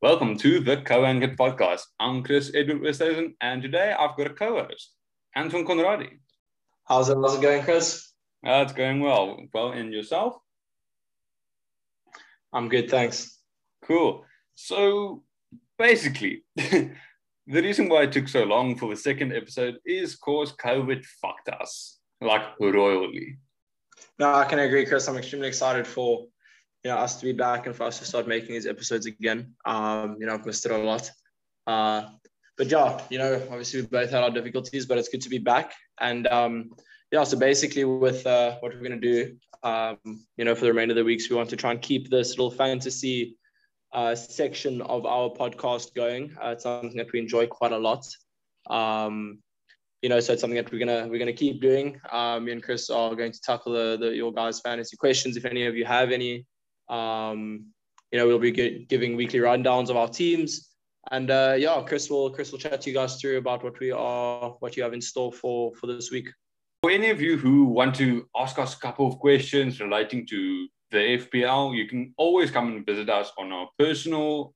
Welcome to the Co-Anchored Podcast. I'm Chris Edward Westhuizen, and today I've got a co-host, Anton Conradi. How's it, how's it going, Chris? Uh, it's going well. Well, and yourself? I'm good, thanks. Cool. So basically, the reason why it took so long for the second episode is cause COVID fucked us like royally. No, I can agree, Chris. I'm extremely excited for you know us to be back and for us to start making these episodes again. Um, you know, I've missed it a lot. Uh, but yeah, you know, obviously we both had our difficulties, but it's good to be back. And um, yeah, so basically with uh, what we're gonna do, um, you know, for the remainder of the weeks, we want to try and keep this little fantasy uh, section of our podcast going. Uh, it's something that we enjoy quite a lot. Um, you know, so it's something that we're gonna we're gonna keep doing. Um, me and Chris are going to tackle the, the your guys' fantasy questions. If any of you have any, um, you know, we'll be giving weekly rundowns of our teams. And uh, yeah, Chris will Chris will chat to you guys through about what we are, what you have in store for for this week. For any of you who want to ask us a couple of questions relating to the FPL, you can always come and visit us on our personal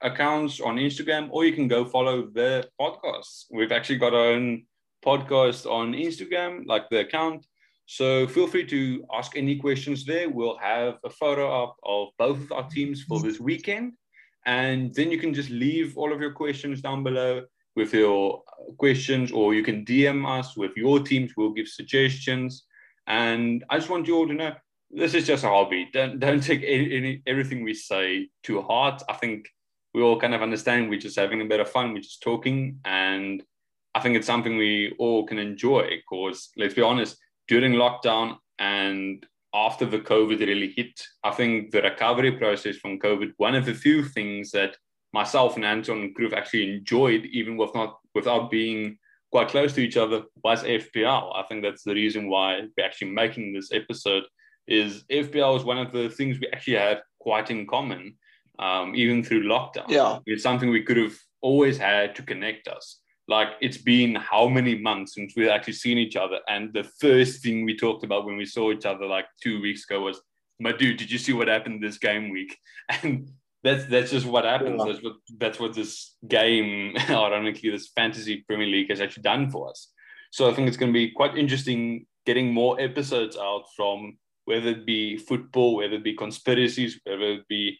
accounts on Instagram, or you can go follow the podcast. We've actually got our own podcast on Instagram, like the account. So feel free to ask any questions there. We'll have a photo up of both of our teams for this weekend. And then you can just leave all of your questions down below with your questions, or you can DM us with your teams. We'll give suggestions. And I just want you all to know this is just a hobby. Don't, don't take any, any, everything we say to heart. I think we all kind of understand we're just having a bit of fun. We're just talking. And I think it's something we all can enjoy because let's be honest, during lockdown and after the COVID really hit, I think the recovery process from COVID, one of the few things that myself and Anton could have actually enjoyed, even with not without being quite close to each other, was FPL. I think that's the reason why we're actually making this episode. Is FPL is one of the things we actually had quite in common, um, even through lockdown. Yeah, it's something we could have always had to connect us like it's been how many months since we've actually seen each other and the first thing we talked about when we saw each other like two weeks ago was my dude did you see what happened this game week and that's that's just what happens yeah. that's what that's what this game ironically this fantasy premier league has actually done for us so i think it's going to be quite interesting getting more episodes out from whether it be football whether it be conspiracies whether it be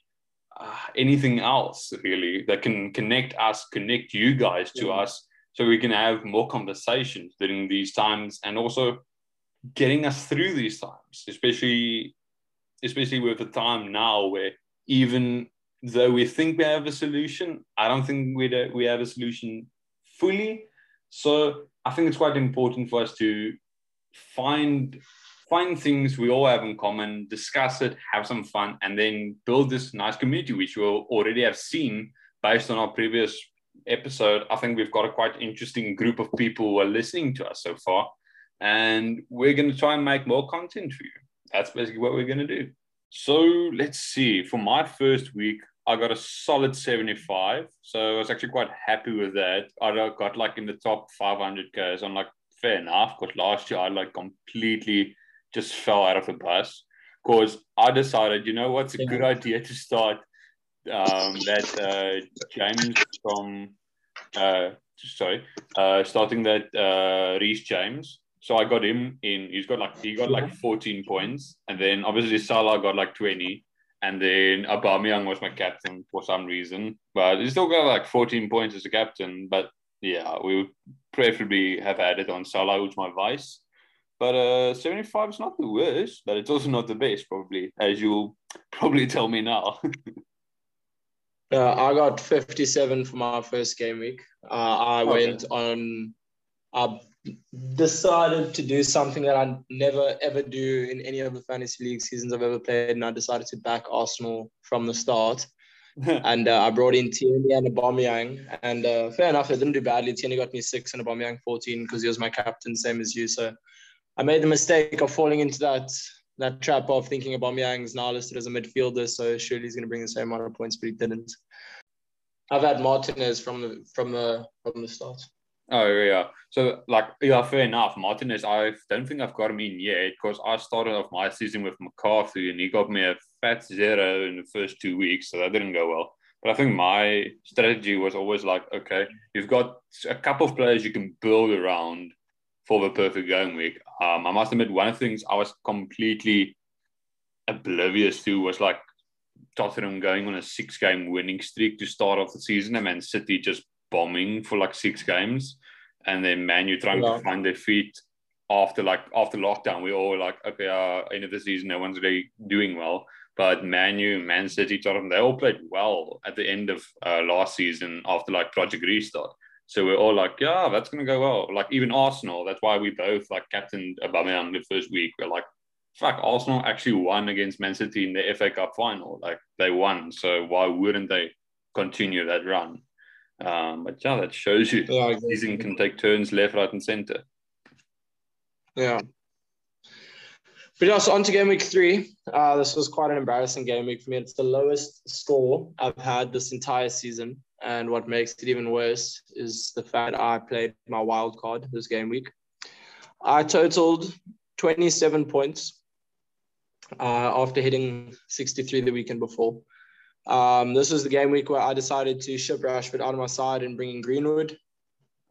uh, anything else really that can connect us connect you guys to yeah. us so we can have more conversations during these times and also getting us through these times especially especially with the time now where even though we think we have a solution i don't think we do, we have a solution fully. So i think it's quite important for us to find find things we all have in common discuss it have some fun and then build this nice community which we already have seen based on our previous episode, I think we've got a quite interesting group of people who are listening to us so far. And we're going to try and make more content for you. That's basically what we're going to do. So let's see. For my first week, I got a solid 75. So I was actually quite happy with that. I got like in the top 500K. So I'm like, fair enough. Because last year I like completely just fell out of the bus. Because I decided, you know what's a good idea to start um, that uh, James from uh, sorry, uh, starting that uh, Reece James. So I got him in. He's got like he got like 14 points, and then obviously Salah got like 20, and then Aubameyang was my captain for some reason, but he still got like 14 points as a captain. But yeah, we would preferably have had it on Salah, who's my vice. But uh, 75 is not the worst, but it's also not the best, probably, as you'll probably tell me now. Uh, I got 57 for my first game week. Uh, I okay. went on, I decided to do something that I never ever do in any of the fantasy league seasons I've ever played, and I decided to back Arsenal from the start. and uh, I brought in Tierney and Aubameyang, and uh, fair enough, it didn't do badly. Tierney got me six and Aubameyang 14 because he was my captain, same as you. So I made the mistake of falling into that that trap of thinking Aubameyang is now listed as a midfielder, so surely he's going to bring the same amount of points, but he didn't. I've had Martinez from the from the from the start. Oh yeah, so like yeah, fair enough. Martinez, I don't think I've got him in yet because I started off my season with McCarthy and he got me a fat zero in the first two weeks, so that didn't go well. But I think my strategy was always like, okay, you've got a couple of players you can build around for the perfect game week. Um, I must admit, one of the things I was completely oblivious to was like Tottenham going on a six game winning streak to start off the season and Man City just bombing for like six games. And then Man U trying yeah. to find their feet after like after lockdown. We all like, okay, uh, end of the season, no one's really doing well. But Man U, Man City, Tottenham, they all played well at the end of uh, last season after like Project Restart. So we're all like, yeah, that's going to go well. Like even Arsenal, that's why we both like captain Aubameyang the first week. We're like, fuck, Arsenal actually won against Man City in the FA Cup final. Like they won. So why wouldn't they continue that run? Um, but yeah, that shows you yeah, season can take turns left, right, and center. Yeah. But yeah, so on to game week three. Uh, this was quite an embarrassing game week for me. It's the lowest score I've had this entire season. And what makes it even worse is the fact I played my wild card this game week. I totaled 27 points uh, after hitting 63 the weekend before. Um, this was the game week where I decided to ship Rashford out of my side and bring in Greenwood.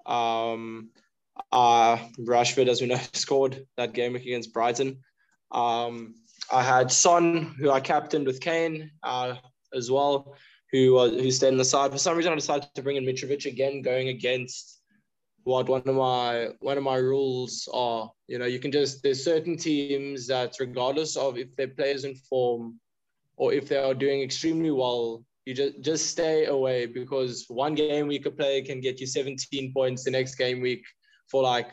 Um, uh, Rashford, as we know, scored that game week against Brighton. Um, I had Son, who I captained with Kane uh, as well who uh, who stayed on the side. For some reason, I decided to bring in Mitrovic again, going against what one of my one of my rules are. You know, you can just there's certain teams that regardless of if their players in form or if they are doing extremely well, you just just stay away because one game week a player can get you 17 points. The next game week for like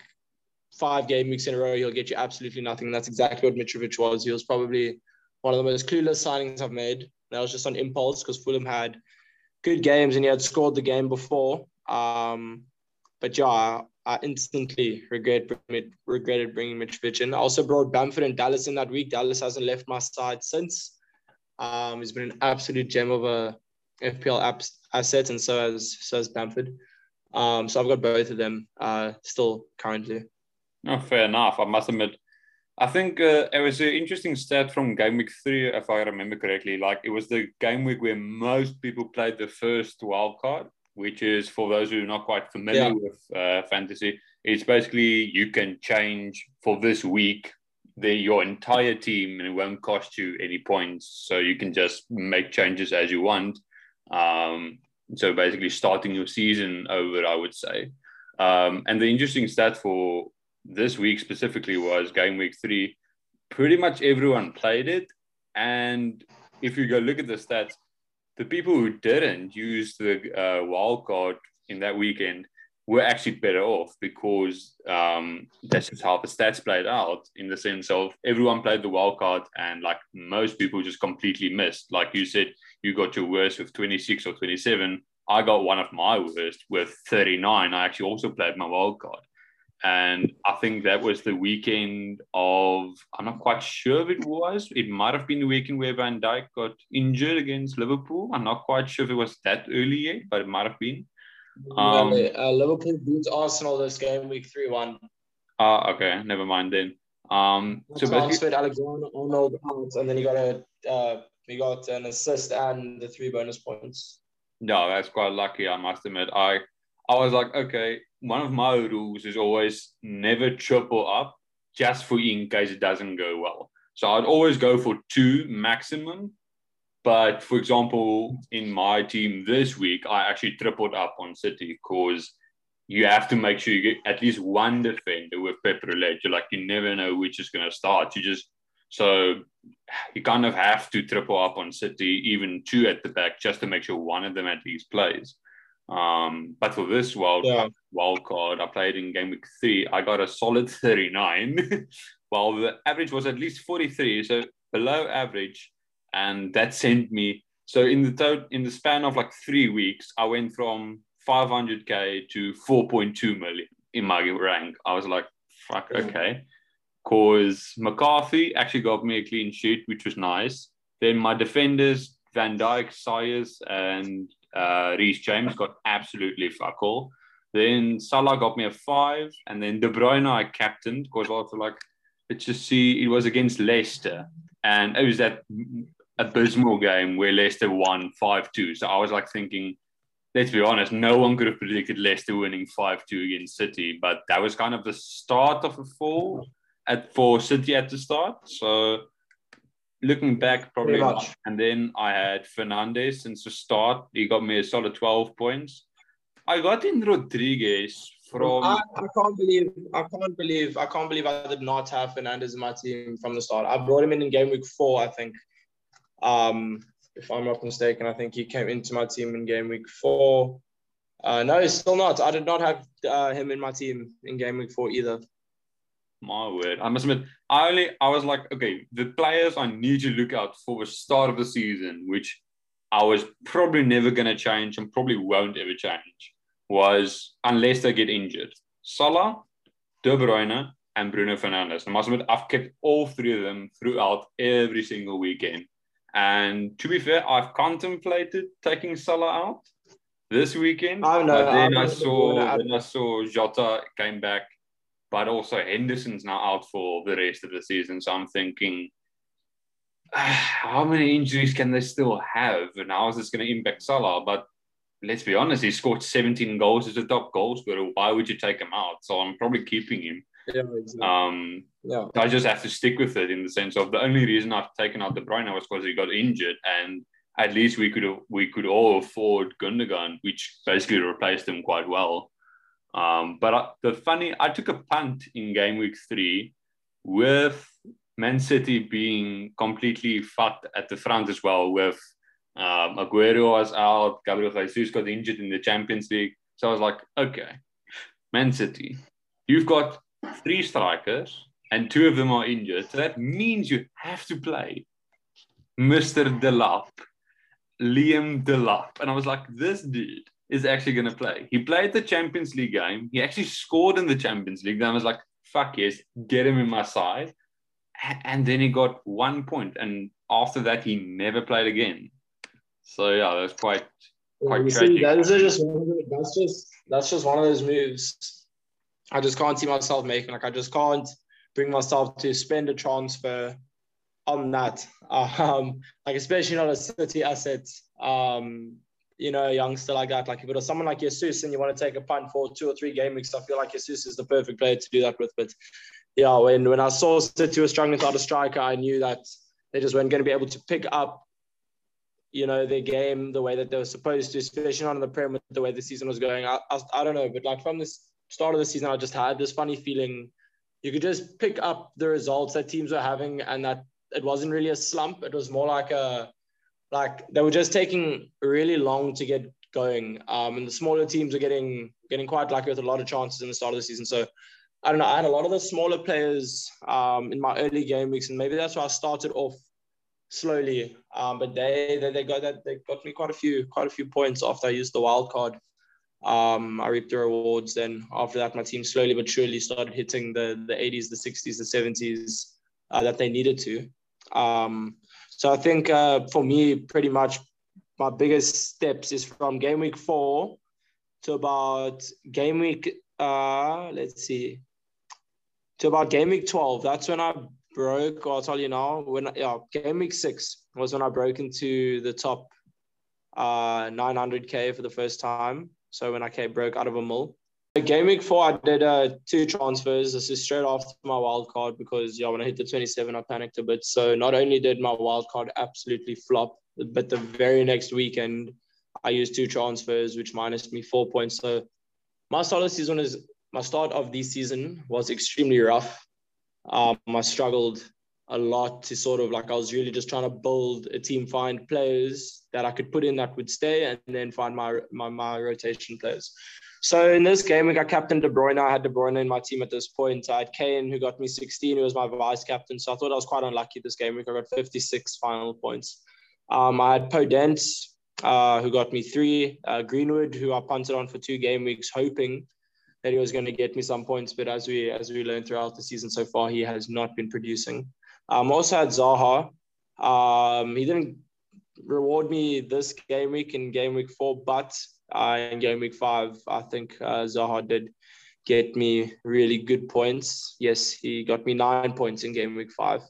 five game weeks in a row, he'll get you absolutely nothing. And That's exactly what Mitrovic was. He was probably one of the most clueless signings I've made. That was just on impulse because Fulham had good games and he had scored the game before. Um, but yeah, I, instantly regret regretted bringing Mitrovic in. I also brought Bamford and Dallas in that week. Dallas hasn't left my side since. Um, he's been an absolute gem of a FPL asset, and so has so has Bamford. Um, so I've got both of them uh, still currently. No, fair enough. I must admit, I think uh, it was an interesting stat from game week three, if I remember correctly. Like it was the game week where most people played the first wild card, which is for those who are not quite familiar yeah. with uh, fantasy. It's basically you can change for this week the your entire team and it won't cost you any points. So you can just make changes as you want. Um, so basically starting your season over, I would say. Um, and the interesting stat for this week specifically was game week three. Pretty much everyone played it. And if you go look at the stats, the people who didn't use the uh, wild card in that weekend were actually better off because um, that's just how the stats played out in the sense of everyone played the wild card and like most people just completely missed. Like you said, you got your worst with 26 or 27. I got one of my worst with 39. I actually also played my wild card. And I think that was the weekend of, I'm not quite sure if it was. It might have been the weekend where Van Dijk got injured against Liverpool. I'm not quite sure if it was that early yet, but it might have been. Um, yeah, uh, Liverpool beats Arsenal this game, week 3 1. Ah, uh, okay. Never mind then. Um, so transferred Alexander Arnold out, and then you got a uh, you got an assist and the three bonus points. No, that's quite lucky, I must admit. I I was like, okay, one of my rules is always never triple up just for in case it doesn't go well. So I'd always go for two maximum. But for example, in my team this week, I actually tripled up on City because you have to make sure you get at least one defender with Pep Roulette. You're like, you never know which is going to start. You just, so you kind of have to triple up on City, even two at the back, just to make sure one of them at least plays. Um, but for this wild, yeah. wild card, I played in game week three. I got a solid 39, while the average was at least 43, so below average. And that sent me. So in the to- in the span of like three weeks, I went from 500k to 4.2 million in my rank. I was like, fuck, okay. Because McCarthy actually got me a clean sheet, which was nice. Then my defenders, Van Dijk, Saïss, and uh, Reece James got absolutely fuck all. Then Salah got me a five, and then De Bruyne I captained because I was like, let's just see. It was against Leicester, and it was that abysmal game where Leicester won 5 2. So I was like thinking, let's be honest, no one could have predicted Leicester winning 5 2 against City, but that was kind of the start of a fall at for City at the start. So looking back, probably not. And then I had Fernandes since the start. He got me a solid 12 points. I got in Rodriguez from. I, I, can't believe, I can't believe, I can't believe I did not have Fernandes in my team from the start. I brought him in in game week four, I think. Um, if I'm not mistaken, I think he came into my team in game week four. Uh, no, he's still not. I did not have uh, him in my team in game week four either. My word. I must admit, I only I was like, okay, the players I need to look out for the start of the season, which I was probably never gonna change and probably won't ever change, was unless they get injured. Salah, De Bruyne, and Bruno Fernandes. I must admit, I've kept all three of them throughout every single weekend. And to be fair, I've contemplated taking Salah out this weekend. Oh no! But then I saw then I saw Jota came back but also Henderson's now out for the rest of the season. So I'm thinking, how many injuries can they still have? And how is this going to impact Salah? But let's be honest, he scored 17 goals as a top goal scorer. Why would you take him out? So I'm probably keeping him. Yeah, exactly. Um, yeah. I just have to stick with it in the sense of the only reason I've taken out De Bruyne was because he got injured, and at least we could we could all afford Gundogan, which basically replaced him quite well. Um, but I, the funny, I took a punt in game week three with Man City being completely fucked at the front as well. With um, Aguero was out, Gabriel Jesus got injured in the Champions League. So I was like, okay, Man City, you've got three strikers and two of them are injured. So that means you have to play Mr. Delap, Liam Delap. And I was like, this dude is actually going to play. He played the Champions League game. He actually scored in the Champions League. Then I was like, fuck yes, get him in my side. And then he got one point, and after that, he never played again. So yeah, that's quite quite you tragic. See, that's just that's just that's just one of those moves. I just can't see myself making. Like I just can't bring myself to spend a transfer on that. Um, like especially not a city asset. Um, you know, a youngster like that. Like if it was someone like Jesus and you want to take a punt for two or three game weeks, I feel like Jesus is the perfect player to do that with. But yeah, when when I saw City was struggling without a striker, I knew that they just weren't going to be able to pick up, you know, their game the way that they were supposed to, especially not in the Prem with the way the season was going. I, I, I don't know, but like from the start of the season, I just had this funny feeling you could just pick up the results that teams were having and that it wasn't really a slump. It was more like a like they were just taking really long to get going. Um, and the smaller teams are getting getting quite lucky with a lot of chances in the start of the season. So I don't know. I had a lot of the smaller players um, in my early game weeks, and maybe that's why I started off slowly. Um, but they, they they got that they got me quite a few quite a few points after I used the wild card. Um, I reaped the rewards. Then after that, my team slowly but surely started hitting the the 80s, the 60s, the 70s uh, that they needed to. Um, so I think uh, for me, pretty much my biggest steps is from game week four to about game week, uh, let's see, to about game week 12. That's when I broke, I'll tell you now, when yeah, game week six was when I broke into the top uh, 900K for the first time. So when I came broke out of a mill. Game week four, I did uh, two transfers. This is straight after my wild card because yeah, when I hit the 27, I panicked a bit. So not only did my wild card absolutely flop, but the very next weekend, I used two transfers, which minus me four points. So my start season is my start of this season was extremely rough. Um, I struggled a lot to sort of like I was really just trying to build a team, find players that I could put in that would stay, and then find my my, my rotation players. So in this game, we got captain De Bruyne. I had De Bruyne in my team at this point. I had Kane, who got me 16, who was my vice captain. So I thought I was quite unlucky this game. I got 56 final points. Um, I had Podence, uh, who got me three. Uh, Greenwood, who I punted on for two game weeks, hoping that he was going to get me some points. But as we as we learned throughout the season so far, he has not been producing. Um, also had Zaha. Um, he didn't reward me this game week in game week four, but uh, in game week five, I think uh, Zaha did get me really good points. Yes, he got me nine points in game week five.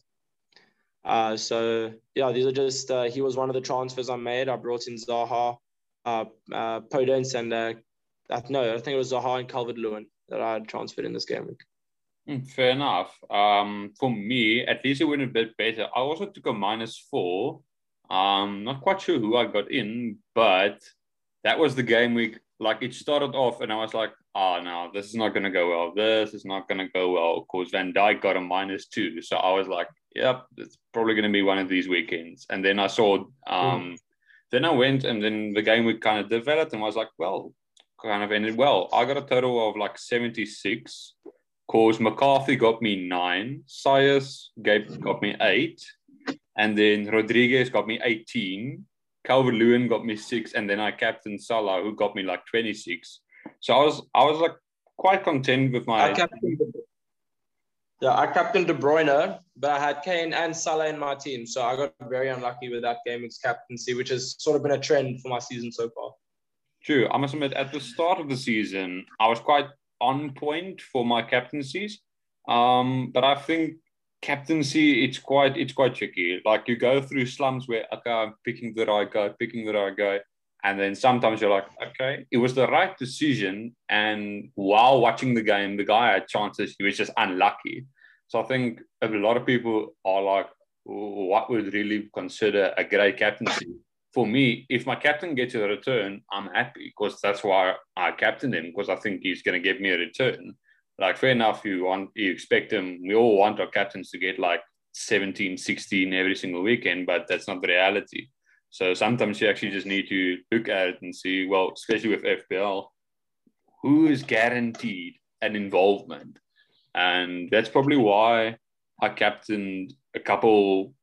Uh, so yeah, these are just uh, he was one of the transfers I made. I brought in Zaha, uh, uh, Podence, and uh, no, I think it was Zaha and Calvert Lewin that I had transferred in this game week. Hmm, fair enough. Um, for me, at least it went a bit better. I also took a minus four. Um, not quite sure who I got in, but that was the game week. Like it started off, and I was like, "Oh no, this is not going to go well. This is not going to go well." Of course, Van Dijk got a minus two, so I was like, "Yep, it's probably going to be one of these weekends." And then I saw, um, mm. then I went, and then the game week kind of developed, and I was like, "Well, kind of ended well." I got a total of like seventy six. Cause McCarthy got me nine, Saïss gave got me eight, and then Rodriguez got me eighteen. Calvert Lewin got me six, and then I captain Salah, who got me like twenty six. So I was I was like quite content with my. I captained, yeah, I captained De Bruyne, but I had Kane and Salah in my team, so I got very unlucky with that game's captaincy, which has sort of been a trend for my season so far. True, I must admit, at the start of the season, I was quite on point for my captaincies. Um, but I think captaincy it's quite it's quite tricky. Like you go through slums where okay, I'm picking the right guy, picking the right guy, and then sometimes you're like, okay, it was the right decision. And while watching the game, the guy had chances, he was just unlucky. So I think a lot of people are like, what would really consider a great captaincy? For me, if my captain gets a return, I'm happy because that's why I captained him because I think he's going to give me a return. Like, fair enough, you want you expect him. We all want our captains to get like 17, 16 every single weekend, but that's not the reality. So sometimes you actually just need to look at it and see, well, especially with FPL, who is guaranteed an involvement? And that's probably why I captained a couple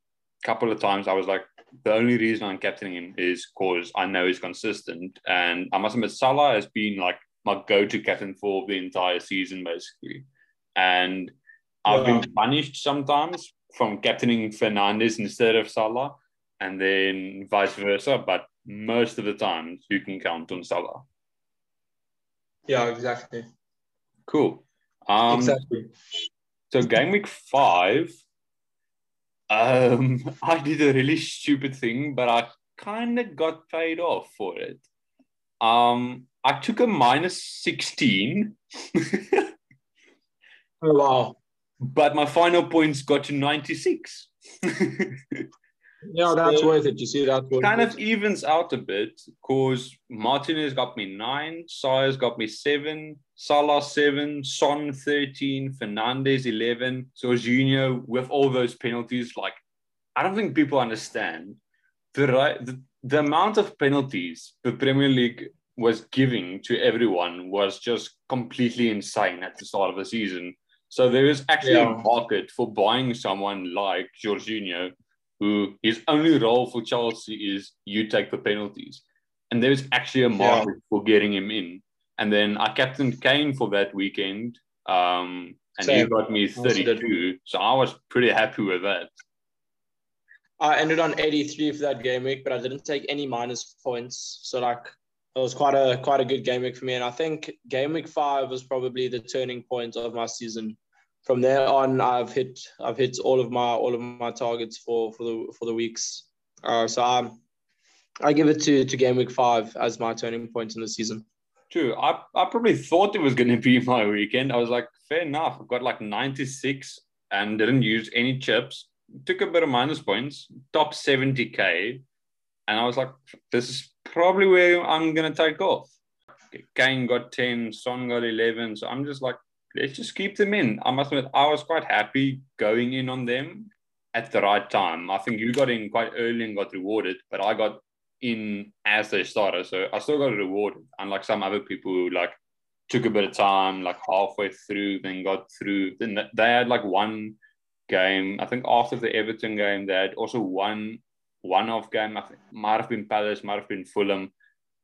couple of times. I was like, the only reason I'm captaining him is because I know he's consistent. And I must admit, Salah has been like my go-to captain for the entire season, basically. And I've been punished sometimes from captaining Fernandes instead of Salah, and then vice versa. But most of the times, you can count on Salah. Yeah, exactly. Cool. Um, exactly. So game week five, um, I did a really stupid thing, but I kind of got paid off for it. Um, I took a minus 16. oh, wow. But my final points got to 96. Yeah, that's worth it. You see that kind of evens out a bit because Martinez got me nine, Sayers got me seven, Salah seven, Son thirteen, Fernandes eleven, Jorginho with all those penalties. Like, I don't think people understand the right the, the amount of penalties the Premier League was giving to everyone was just completely insane at the start of the season. So there is actually yeah. a market for buying someone like Jorginho who his only role for Chelsea is you take the penalties. And there's actually a market yeah. for getting him in. And then I captained Kane for that weekend. Um, and Same. he got me 32. So I was pretty happy with that. I ended on 83 for that game week, but I didn't take any minus points. So like it was quite a quite a good game week for me. And I think game week five was probably the turning point of my season from there on, I've hit I've hit all of my all of my targets for for the for the weeks. Uh, so I I give it to to game week five as my turning point in the season. True. I, I probably thought it was going to be my weekend. I was like, fair enough. I've got like 96 and didn't use any chips. Took a bit of minus points, top 70K. And I was like, this is probably where I'm going to take off. Kane got 10, Son got 11. So I'm just like, let's just keep them in. I must admit, I was quite happy going in on them at the right time. I think you got in quite early and got rewarded, but I got in as they started, so I still got rewarded. Unlike some other people who like took a bit of time, like halfway through, then got through. Then they had like one game. I think after the Everton game, they had also one one-off game. I think might have been Palace, might have been Fulham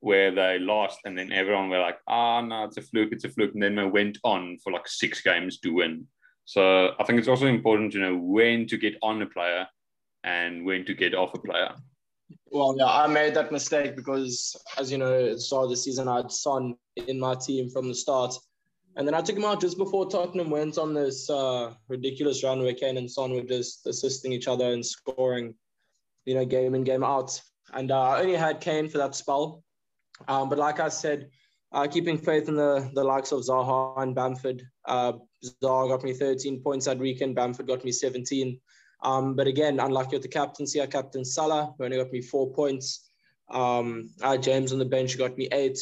where they lost, and then everyone were like, "Ah, oh, no, it's a fluke, it's a fluke," and then they went on for like six games to win. So I think it's also important to know when to get on a player and when to get off a player. Well, yeah, I made that mistake because, as you know, at the start of the season, I had Son in my team from the start, And then I took him out just before Tottenham went on this uh, ridiculous run where Kane and Son were just assisting each other and scoring, you know, game in, game out. And uh, I only had Kane for that spell. Um, but like I said, uh, keeping faith in the, the likes of Zaha and Bamford. Uh, Zaha got me 13 points that weekend. Bamford got me 17. Um, but again, unlucky with the captaincy, I captain Salah, who only got me four points. Um, James on the bench, got me eight.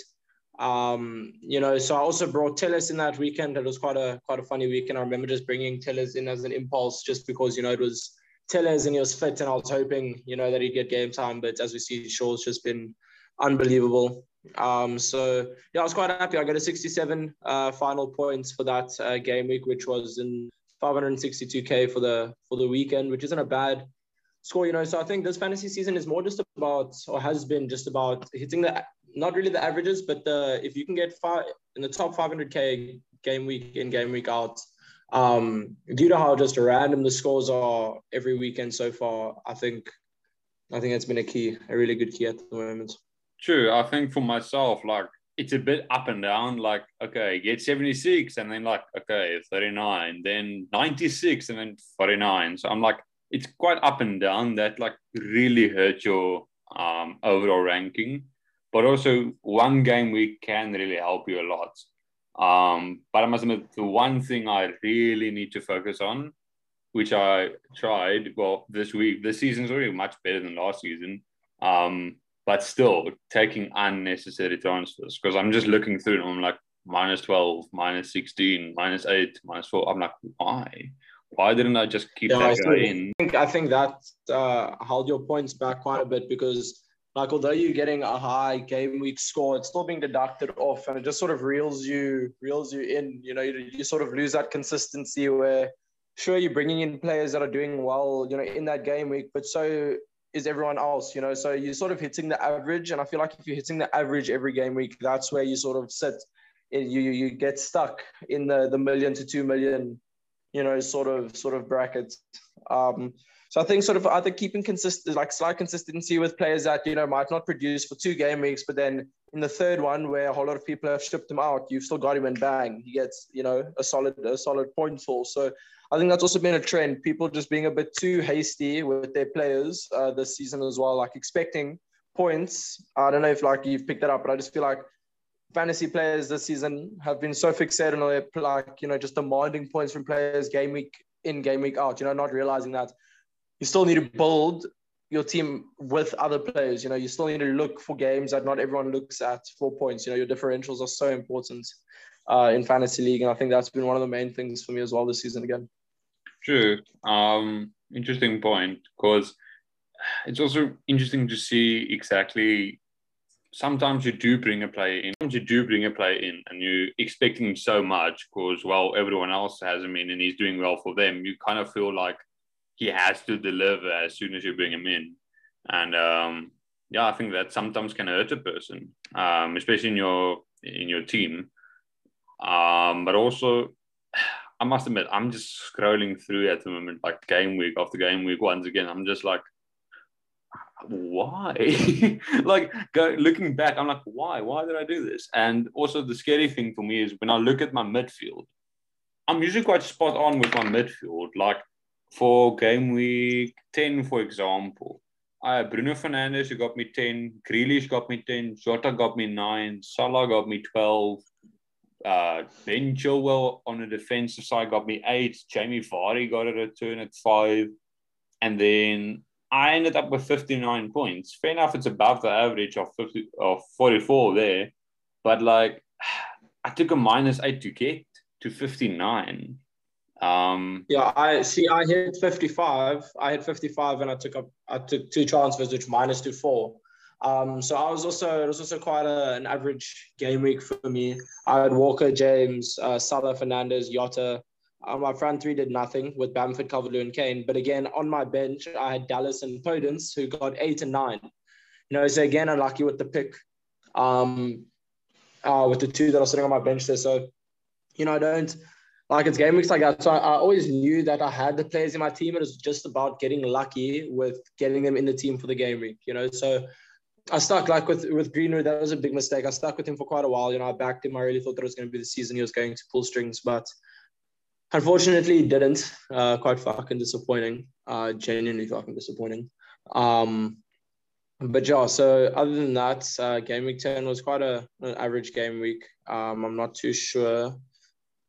Um, you know, so I also brought Telles in that weekend. It was quite a quite a funny weekend. I remember just bringing Telles in as an impulse, just because you know it was Telles and he was fit, and I was hoping you know that he'd get game time. But as we see, Shaw's just been unbelievable. Um, so yeah, I was quite happy. I got a 67 uh, final points for that uh, game week, which was in 562k for the for the weekend, which isn't a bad score. You know, so I think this fantasy season is more just about, or has been just about hitting the not really the averages, but the if you can get five in the top 500k game week in game week out. Um, due to how just random the scores are every weekend so far, I think I think it's been a key, a really good key at the moment. True. I think for myself, like it's a bit up and down. Like, okay, get 76 and then like, okay, 39, then 96 and then 49. So I'm like, it's quite up and down that like really hurt your um, overall ranking. But also one game week can really help you a lot. Um, but I must admit, the one thing I really need to focus on, which I tried, well, this week, this season's already much better than last season. Um, but still taking unnecessary transfers because I'm just looking through and I'm like minus 12, minus 16, minus 8, minus 4. I'm like, why? Why didn't I just keep yeah, that guy in? I think, I think that uh, held your points back quite a bit because, like, although you're getting a high game week score, it's still being deducted off, and it just sort of reels you reels you in. You know, you, you sort of lose that consistency where, sure, you're bringing in players that are doing well, you know, in that game week, but so is everyone else, you know. So you're sort of hitting the average, and I feel like if you're hitting the average every game week, that's where you sort of sit. You you get stuck in the the million to two million, you know, sort of sort of brackets. Um, so I think sort of either keeping consistent, like slight consistency with players that you know might not produce for two game weeks, but then in the third one where a whole lot of people have shipped him out, you've still got him and bang, he gets you know a solid a solid point for. So I think that's also been a trend. People just being a bit too hasty with their players uh, this season as well, like expecting points. I don't know if like you've picked that up, but I just feel like fantasy players this season have been so fixated on their like you know just demanding points from players game week in, game week out. You know, not realizing that you still need to build your team with other players. You know, you still need to look for games that not everyone looks at for points. You know, your differentials are so important uh, in fantasy league, and I think that's been one of the main things for me as well this season again. True. Um, interesting point because it's also interesting to see exactly. Sometimes you do bring a player in. Sometimes you do bring a player in, and you're expecting so much because well, everyone else has him in, and he's doing well for them. You kind of feel like he has to deliver as soon as you bring him in, and um, yeah, I think that sometimes can hurt a person, um, especially in your in your team. Um, but also, I must admit, I'm just scrolling through at the moment, like game week after game week. Once again, I'm just like, why? like go, looking back, I'm like, why? Why did I do this? And also, the scary thing for me is when I look at my midfield, I'm usually quite spot on with my midfield. Like for game week 10, for example, I have Bruno Fernandes who got me 10, Grealish got me 10, Jota got me 9, Salah got me 12, uh, ben Chilwell on the defensive side got me eight. Jamie Vardy got a return at five. And then I ended up with 59 points. Fair enough, it's above the average of 50 of 44 there. But like I took a minus eight to get to 59. Um, yeah, I see. I hit 55. I hit 55, and I took up. I took two transfers, which minus to four. Um, so I was also it was also quite a, an average game week for me. I had Walker, James, uh, Salah, Fernandes, Jota. Uh, my front three did nothing with Bamford, calvert and Kane. But again, on my bench, I had Dallas and Podence who got eight and nine. You know, so again, unlucky with the pick, um, uh, with the two that are sitting on my bench there. So, you know, I don't like it's game weeks like that. So I, I, always knew that I had the players in my team. It was just about getting lucky with getting them in the team for the game week, you know. So I stuck like with with Greenwood. That was a big mistake. I stuck with him for quite a while. You know, I backed him. I really thought that was going to be the season he was going to pull strings, but unfortunately, he didn't. Uh, quite fucking disappointing. Uh, genuinely fucking disappointing. Um, but yeah, so other than that, uh, game week 10 was quite a, an average game week. Um, I'm not too sure.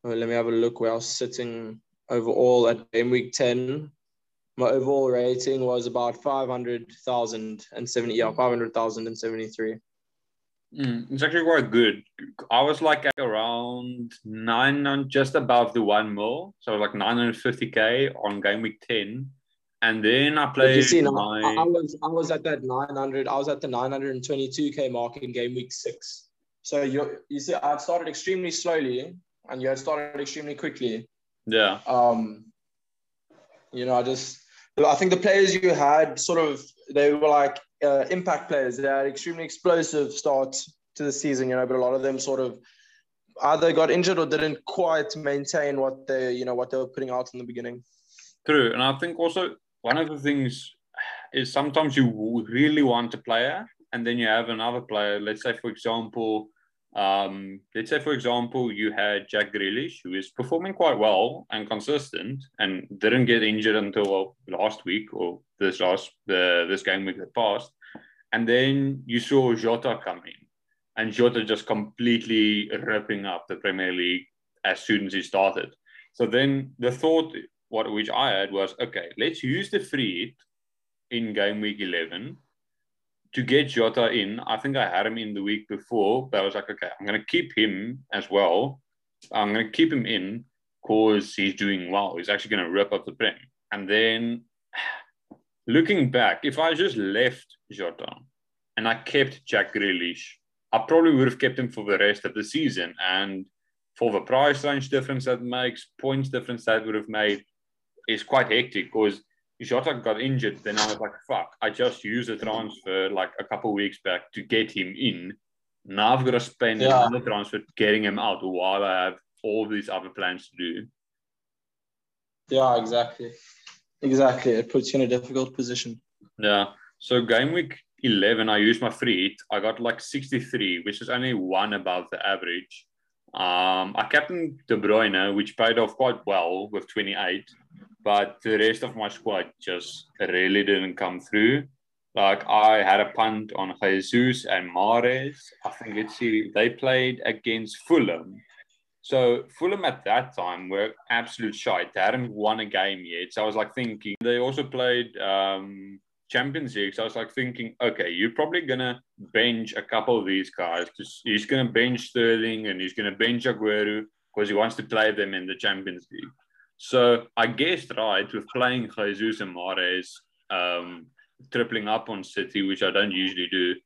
Well, let me have a look where I was sitting overall at game week 10. My overall rating was about 500,070, yeah, 500,073. Mm, it's actually quite good. I was like around nine, just above the one mil. So like 950k on game week 10 and then I played. You see, my... I, was I was at that 900. I was at the 922k mark in game week six. So you you see, I started extremely slowly, and you had started extremely quickly. Yeah. Um. You know, I just I think the players you had sort of they were like uh, impact players. They had extremely explosive starts to the season. You know, but a lot of them sort of either got injured or didn't quite maintain what they you know what they were putting out in the beginning. True, and I think also one of the things is sometimes you really want a player and then you have another player. Let's say, for example, um, let's say, for example, you had Jack Grealish, who is performing quite well and consistent, and didn't get injured until last week or this last the this game week that passed, and then you saw Jota come in, and Jota just completely ripping up the Premier League as soon as he started. So then the thought what which I had was okay, let's use the free in game week 11 to get Jota in. I think I had him in the week before, but I was like, okay, I'm going to keep him as well. I'm going to keep him in because he's doing well. He's actually going to rip up the prem. And then looking back, if I just left Jota and I kept Jack Grealish, I probably would have kept him for the rest of the season. And for the price range difference that makes, points difference that would have made, is quite hectic because Jota got injured. Then I was like, fuck, I just used a transfer like a couple weeks back to get him in. Now I've got to spend yeah. another transfer getting him out while I have all these other plans to do. Yeah, exactly. Exactly. It puts you in a difficult position. Yeah. So game week 11, I used my free hit. I got like 63, which is only one above the average. Um, I captained De Bruyne, which paid off quite well with 28 but the rest of my squad just really didn't come through. Like I had a punt on Jesus and Mahrez. I think it's he, they played against Fulham. So Fulham at that time were absolute shite. They hadn't won a game yet. So I was like thinking they also played um, Champions League. So I was like thinking, okay, you're probably gonna bench a couple of these guys. He's gonna bench Sterling and he's gonna bench Aguero because he wants to play them in the Champions League. So I guessed right with playing Jesus and Mahrez, um, tripling up on City, which I don't usually do.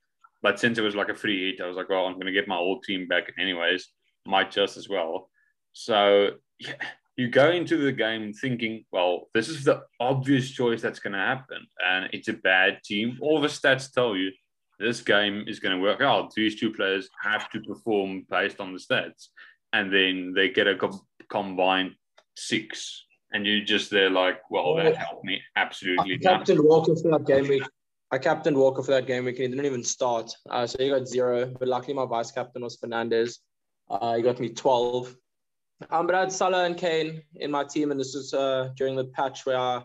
But since it was like a free hit, I was like, well, I'm going to get my old team back anyways. Might just as well. So yeah, you go into the game thinking, well, this is the obvious choice that's going to happen. And it's a bad team. All the stats tell you this game is going to work out. These two players have to perform based on the stats. And then they get a co- combined six, and you're just there like, well, that helped me absolutely. I captain Walker for that game week. I captained Walker for that game week, and he didn't even start. Uh, so he got zero. But luckily, my vice captain was Fernandes. Uh, he got me twelve. Um, but I had Salah and Kane in my team, and this was uh, during the patch where I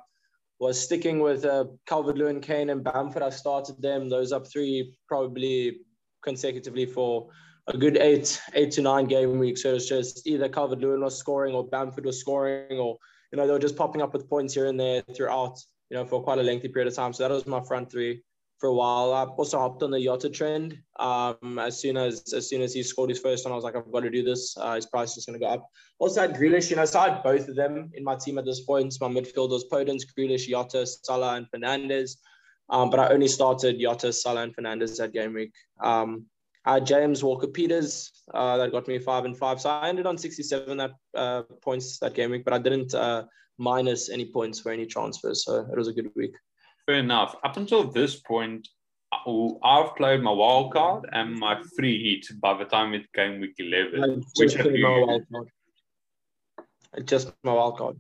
was sticking with uh, Calvert-Lewin, Kane, and Bamford. I started them; those up three probably consecutively for a good eight, eight to nine game week. So it's just either Calvert Lewin was scoring or Bamford was scoring, or you know they were just popping up with points here and there throughout, you know, for quite a lengthy period of time. So that was my front three for a while. I also hopped on the Jota trend. Um, as soon as as soon as he scored his first one, I was like, I've got to do this. Uh, his price is going to go up. Also had Grealish, you know, so I had both of them in my team at this point. My midfield was Podence, Grealish, Jota, Salah, and Fernandes. Um, but I only started Jota, Salah, and Fernandes that game week. Um, uh, James Walker Peters, uh, that got me five and five. So I ended on 67 that uh, points that game week, but I didn't uh, minus any points for any transfers. So it was a good week. Fair enough. Up until this point, I've played my wild card and my free hit by the time it came week 11. Which have you... my wild card. Just my wild card.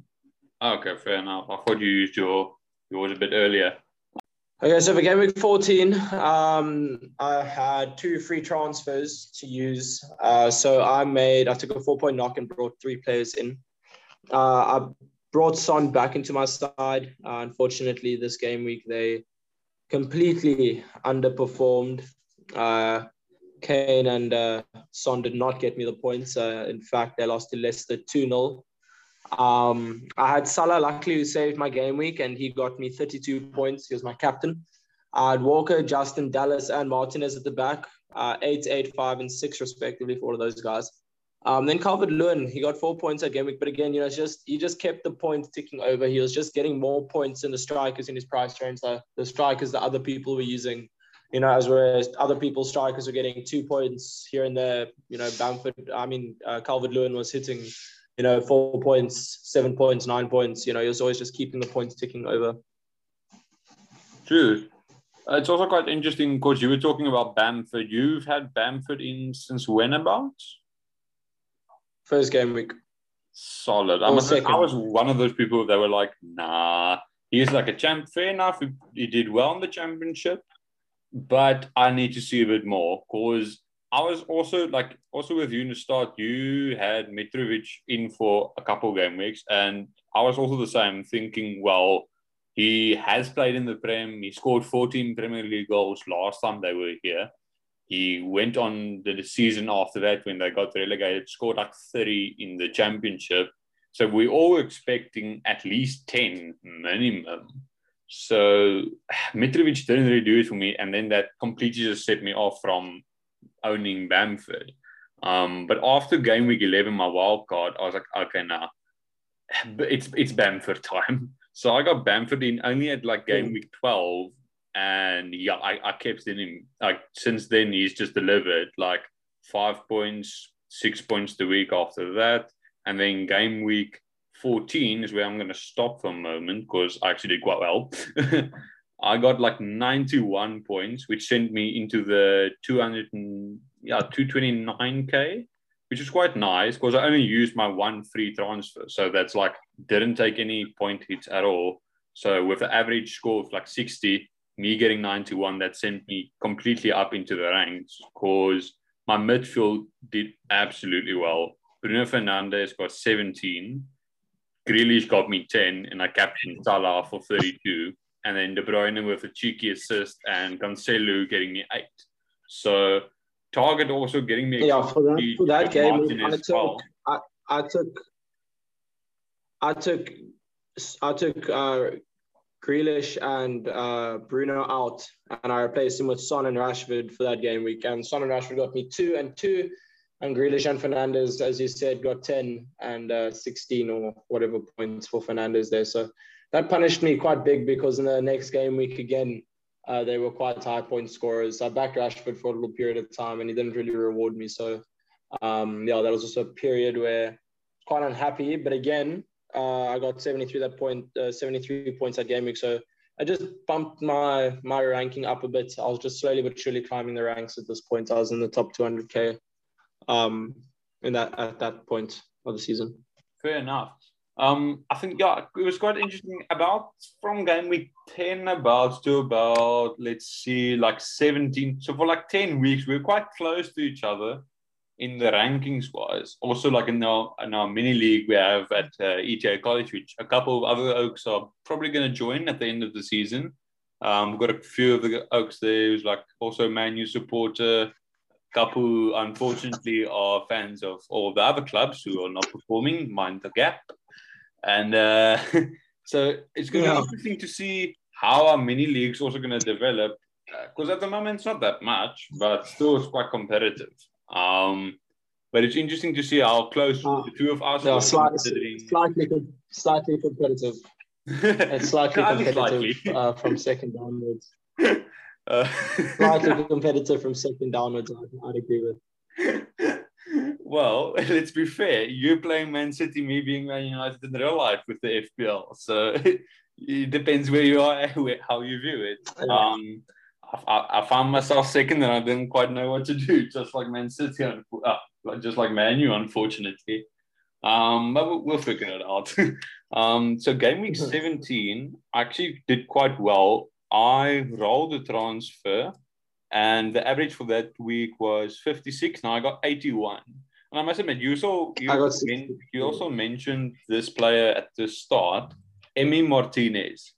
Okay, fair enough. I thought you used your yours a bit earlier. Okay, so for game week 14, um, I had two free transfers to use. Uh, so I made, I took a four point knock and brought three players in. Uh, I brought Son back into my side. Uh, unfortunately, this game week they completely underperformed. Uh, Kane and uh, Son did not get me the points. Uh, in fact, they lost to Leicester 2 0. Um, I had Salah, luckily, who saved my game week, and he got me 32 points. He was my captain. I had Walker, Justin, Dallas, and Martinez at the back, uh, 8, 8, 5, and 6, respectively, for all of those guys. Um, then Calvert Lewin, he got four points at game week, but again, you know, just he just kept the points ticking over. He was just getting more points than the strikers in his price range. So the strikers that other people were using, you know, as whereas other people's strikers were getting two points here and there. You know, Bamford, I mean, uh, Calvert Lewin was hitting you know, four points, seven points, nine points. You know, he was always just keeping the points ticking over. True. Uh, it's also quite interesting because you were talking about Bamford. You've had Bamford in since when about? First game week. Solid. I, must I was one of those people that were like, nah, he's like a champ. Fair enough. He, he did well in the championship, but I need to see a bit more because I was also like also with you in the start. You had Mitrovic in for a couple game weeks, and I was also the same, thinking, well, he has played in the Prem. He scored 14 Premier League goals last time they were here. He went on the season after that when they got relegated, scored like 30 in the championship. So we all expecting at least 10 minimum. So Mitrovic didn't really do it for me. And then that completely just set me off from owning Bamford. Um, but after game week 11, my wild card, I was like, okay, now nah. it's it's Bamford time. So I got Bamford in only at like game mm. week 12. And yeah, I, I kept in him. Like since then, he's just delivered like five points, six points the week after that. And then game week 14 is where I'm going to stop for a moment because I actually did quite well. I got like 91 points, which sent me into the 200 and, yeah 229k, which is quite nice because I only used my one free transfer, so that's like didn't take any point hits at all. So with an average score of like 60, me getting 91, that sent me completely up into the ranks because my midfield did absolutely well. Bruno Fernandes got 17. Grealish got me 10, and I captained Salah for 32 and then De Bruyne with a cheeky assist, and Cancelo getting me eight. So Target also getting me. Yeah, for that, for that game, I took, well. I, I took, I took, I took uh, Grealish and uh, Bruno out, and I replaced him with Son and Rashford for that game week. And Son and Rashford got me two and two, and Grealish and Fernandes, as you said, got 10 and uh, 16 or whatever points for Fernandes there. So that punished me quite big because in the next game week again, uh, they were quite high point scorers. I backed Rashford for a little period of time and he didn't really reward me. So, um, yeah, that was also a period where quite unhappy. But again, uh, I got 73 that point, uh, 73 points that game week. So I just bumped my my ranking up a bit. I was just slowly but surely climbing the ranks at this point. I was in the top 200k um, in that at that point of the season. Fair enough. Um, I think yeah, it was quite interesting. About from game week ten about to about let's see, like seventeen. So for like ten weeks, we were quite close to each other in the rankings wise. Also, like in our in our mini league we have at uh, ETA College, which a couple of other Oaks are probably going to join at the end of the season. Um, we've got a few of the Oaks there who's like also Man U supporter. A couple, unfortunately, are fans of all the other clubs who are not performing. Mind the gap. And uh, so it's going to yeah. be interesting to see how our mini leagues also going to develop. Because uh, at the moment it's not that much, but still it's quite competitive. Um, but it's interesting to see how close uh, the two of us yeah, are slightly, slightly, slightly competitive. it's slightly competitive uh, from second downwards. Uh, slightly competitive from second downwards. I'd agree with. Well, let's be fair. You're playing Man City, me being Man United in real life with the FPL. So it depends where you are, how you view it. Um, I, I, found myself second and I didn't quite know what to do, just like Man City, uh, just like Man U, unfortunately. Um, but we'll, figure it out. um, so game week 17, I actually did quite well. I rolled the transfer, and the average for that week was 56. Now I got 81. And I must admit, you also you, also, men, you also mentioned this player at the start, Emi Martinez.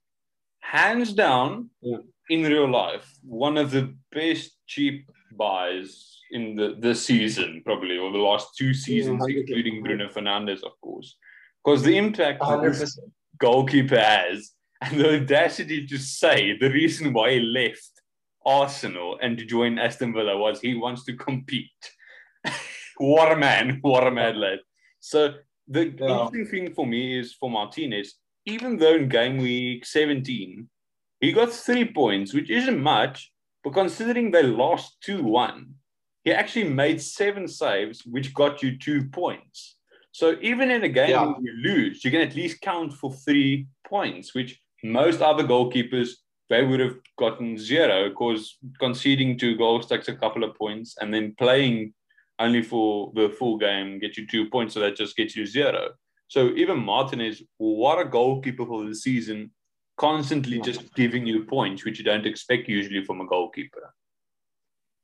Hands down, yeah. in real life, one of the best cheap buys in the this season, probably, or the last two seasons, yeah, including Bruno Fernandes, of course. Because the impact this goalkeeper has, and the audacity to say the reason why he left Arsenal and to join Aston Villa was he wants to compete. what a man, what a mad lad. So the yeah. interesting thing for me is for Martinez, even though in game week 17, he got three points, which isn't much, but considering they lost 2 1, he actually made seven saves, which got you two points. So even in a game yeah. you lose, you can at least count for three points, which most other goalkeepers they would have gotten zero because conceding two goals takes a couple of points, and then playing only for the full game get you two points, so that just gets you zero. So even Martinez, what a goalkeeper for the season, constantly just giving you points, which you don't expect usually from a goalkeeper.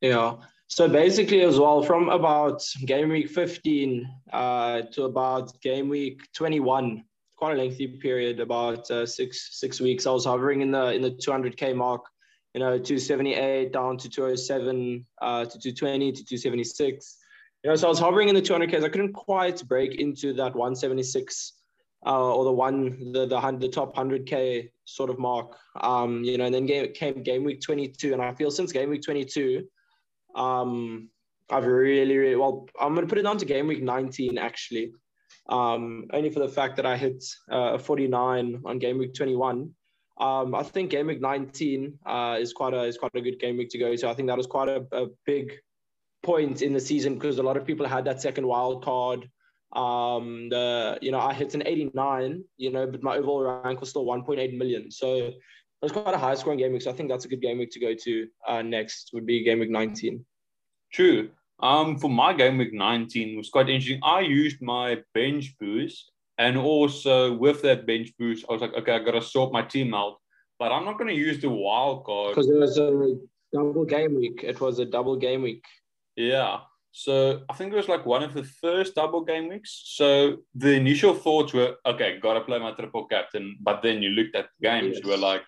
Yeah. So basically, as well, from about game week 15 uh, to about game week 21, quite a lengthy period, about uh, six six weeks. I was hovering in the in the 200k mark, you know, 278 down to 207 uh, to 220 to 276. You know, so I was hovering in the 200k. I couldn't quite break into that 176 uh, or the one the the, the top 100k sort of mark. Um, you know, and then game, came game week 22, and I feel since game week 22, um, I've really, really well. I'm gonna put it down to game week 19 actually um, only for the fact that I hit uh, 49 on game week 21. Um, I think game week 19 uh, is quite a is quite a good game week to go to. I think that was quite a, a big point in the season because a lot of people had that second wild card. Um, the you know I hit an 89, you know, but my overall rank was still 1.8 million. So it was quite a high scoring game week. So I think that's a good game week to go to. Uh, next would be game week 19. True. Um, for my game week 19 was quite interesting. I used my bench boost, and also with that bench boost, I was like, okay, I gotta sort my team out, but I'm not gonna use the wild card because it was a double game week. It was a double game week. Yeah. So I think it was like one of the first double game weeks. So the initial thoughts were, okay, gotta play my triple captain. But then you looked at the games, yes. you were like,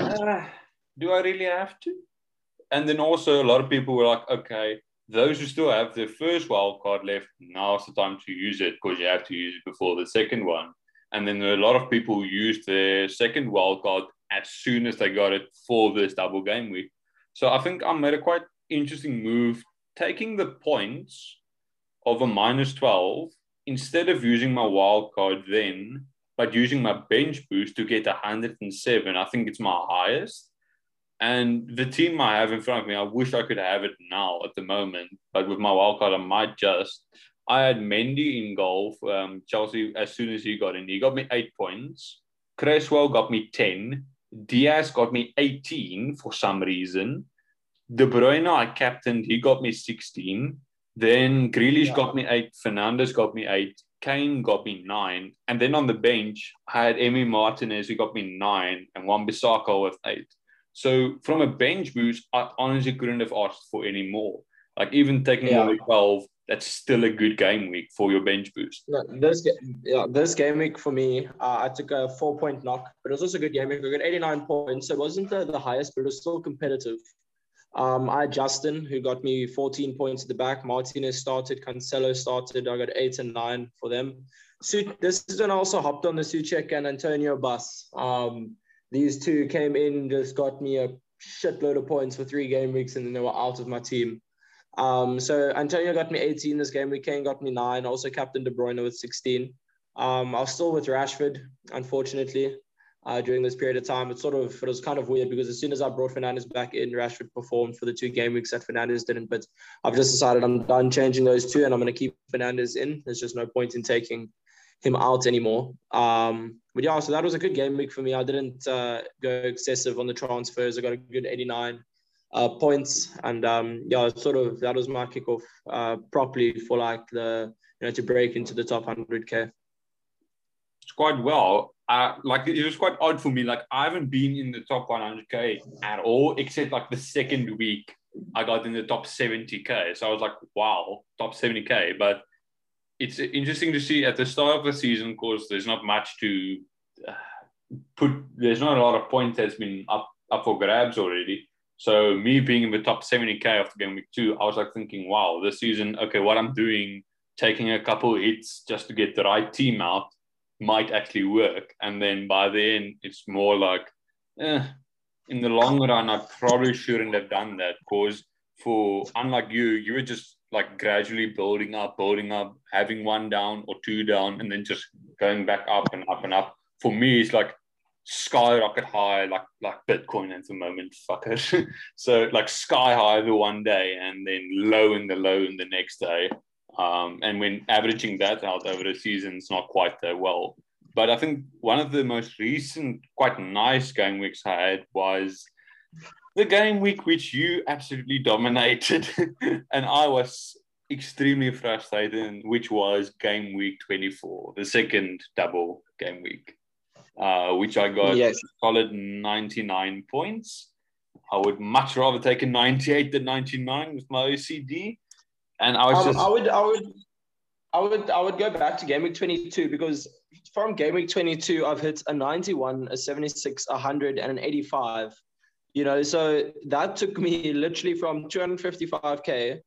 ah, do I really have to? And then also a lot of people were like, okay, those who still have their first wild card left, now's the time to use it because you have to use it before the second one. And then there are a lot of people who used their second wild card as soon as they got it for this double game week. So I think I made a quite interesting move, taking the points of a minus 12 instead of using my wild card then, but using my bench boost to get 107. I think it's my highest. And the team I have in front of me, I wish I could have it now at the moment. But with my wildcard, I might just. I had Mendy in goal for um, Chelsea as soon as he got in. He got me eight points. Cresswell got me 10. Dias got me 18 for some reason. De Bruyne, I captained, he got me 16. Then Grealish yeah. got me eight. Fernandes got me eight. Kane got me nine. And then on the bench, I had Emi Martinez, who got me nine, and Wan-Bissaka with eight. So from a bench boost, I honestly couldn't have asked for any more. Like even taking yeah. away 12, that's still a good game week for your bench boost. No, this yeah, this game week for me, uh, I took a four point knock, but it was also a good game week. I got 89 points. So it wasn't the, the highest, but it was still competitive. Um, I had Justin, who got me 14 points at the back. Martinez started, Cancelo started. I got eight and nine for them. So this is when I also hopped on the Soucek and Antonio bus. Um, these two came in, just got me a shitload of points for three game weeks, and then they were out of my team. Um, so Antonio got me 18 this game week. Kane got me nine. Also Captain De Bruyne with 16. Um, I was still with Rashford, unfortunately, uh, during this period of time. It sort of it was kind of weird because as soon as I brought Fernandes back in, Rashford performed for the two game weeks that Fernandes didn't. But I've just decided I'm done changing those two, and I'm going to keep Fernandes in. There's just no point in taking him out anymore. Um, but yeah, so that was a good game week for me. I didn't uh, go excessive on the transfers. I got a good 89 uh, points, and um, yeah, sort of that was my kickoff uh, properly for like the you know to break into the top 100k. It's quite well. uh, like it was quite odd for me. Like I haven't been in the top 100k at all, except like the second week I got in the top 70k. So I was like, wow, top 70k. But it's interesting to see at the start of the season, of course, there's not much to uh, put. There's not a lot of points that's been up up for grabs already. So me being in the top 70k after game week two, I was like thinking, wow, this season, okay, what I'm doing, taking a couple hits just to get the right team out might actually work. And then by the end, it's more like, eh, in the long run, I probably shouldn't have done that because for unlike you, you were just like gradually building up, building up, having one down or two down, and then just going back up and up and up. For me, it's like skyrocket high, like like Bitcoin at the moment, fucker. so like sky high the one day and then low in the low in the next day. Um, and when averaging that out over the season, it's not quite that well. But I think one of the most recent, quite nice game weeks I had was the game week which you absolutely dominated, and I was extremely frustrated, which was game week 24, the second double game week, uh, which I got yes. solid 99 points. I would much rather take a 98 than 99 with my OCD. And I was um, just. I would, I would, I would, I would go back to game week 22 because from game week 22, I've hit a 91, a 76, a 100, and an 85. You know, so that took me literally from 255k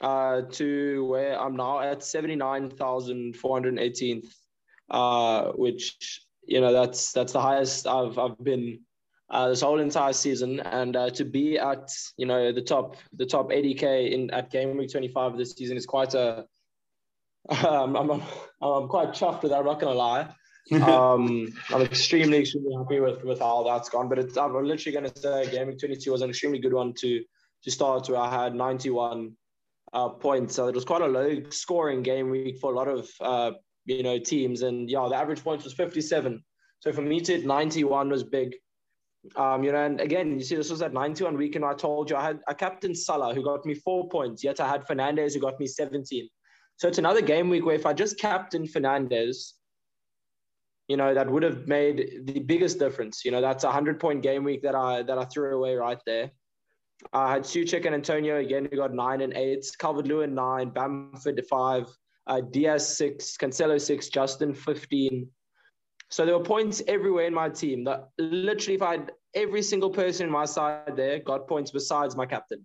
uh, to where I'm now at 79,418th, uh, which you know that's that's the highest I've I've been uh, this whole entire season, and uh, to be at you know the top the top 80k in at game week 25 of this season is quite a um, I'm, I'm, I'm quite chuffed with that. I'm not gonna lie. um, I'm extremely extremely happy with with how that's gone. But it's, I'm literally gonna say game week 22 was an extremely good one to to start where I had 91 uh, points. So it was quite a low scoring game week for a lot of uh, you know teams, and yeah, the average points was 57. So for me to hit 91 was big. Um, you know, and again, you see, this was at 91 week, and I told you I had a captain Salah who got me four points, yet I had Fernandes who got me 17. So it's another game week where if I just captain Fernandes, you know, that would have made the biggest difference. You know, that's a hundred point game week that I that I threw away right there. I had Soucek and Antonio again, who got nine and eight, Calvert Lewin nine, Bamford five, uh, Dias six, Cancelo six, Justin 15, so there were points everywhere in my team. That literally, if I had every single person in my side there got points besides my captain.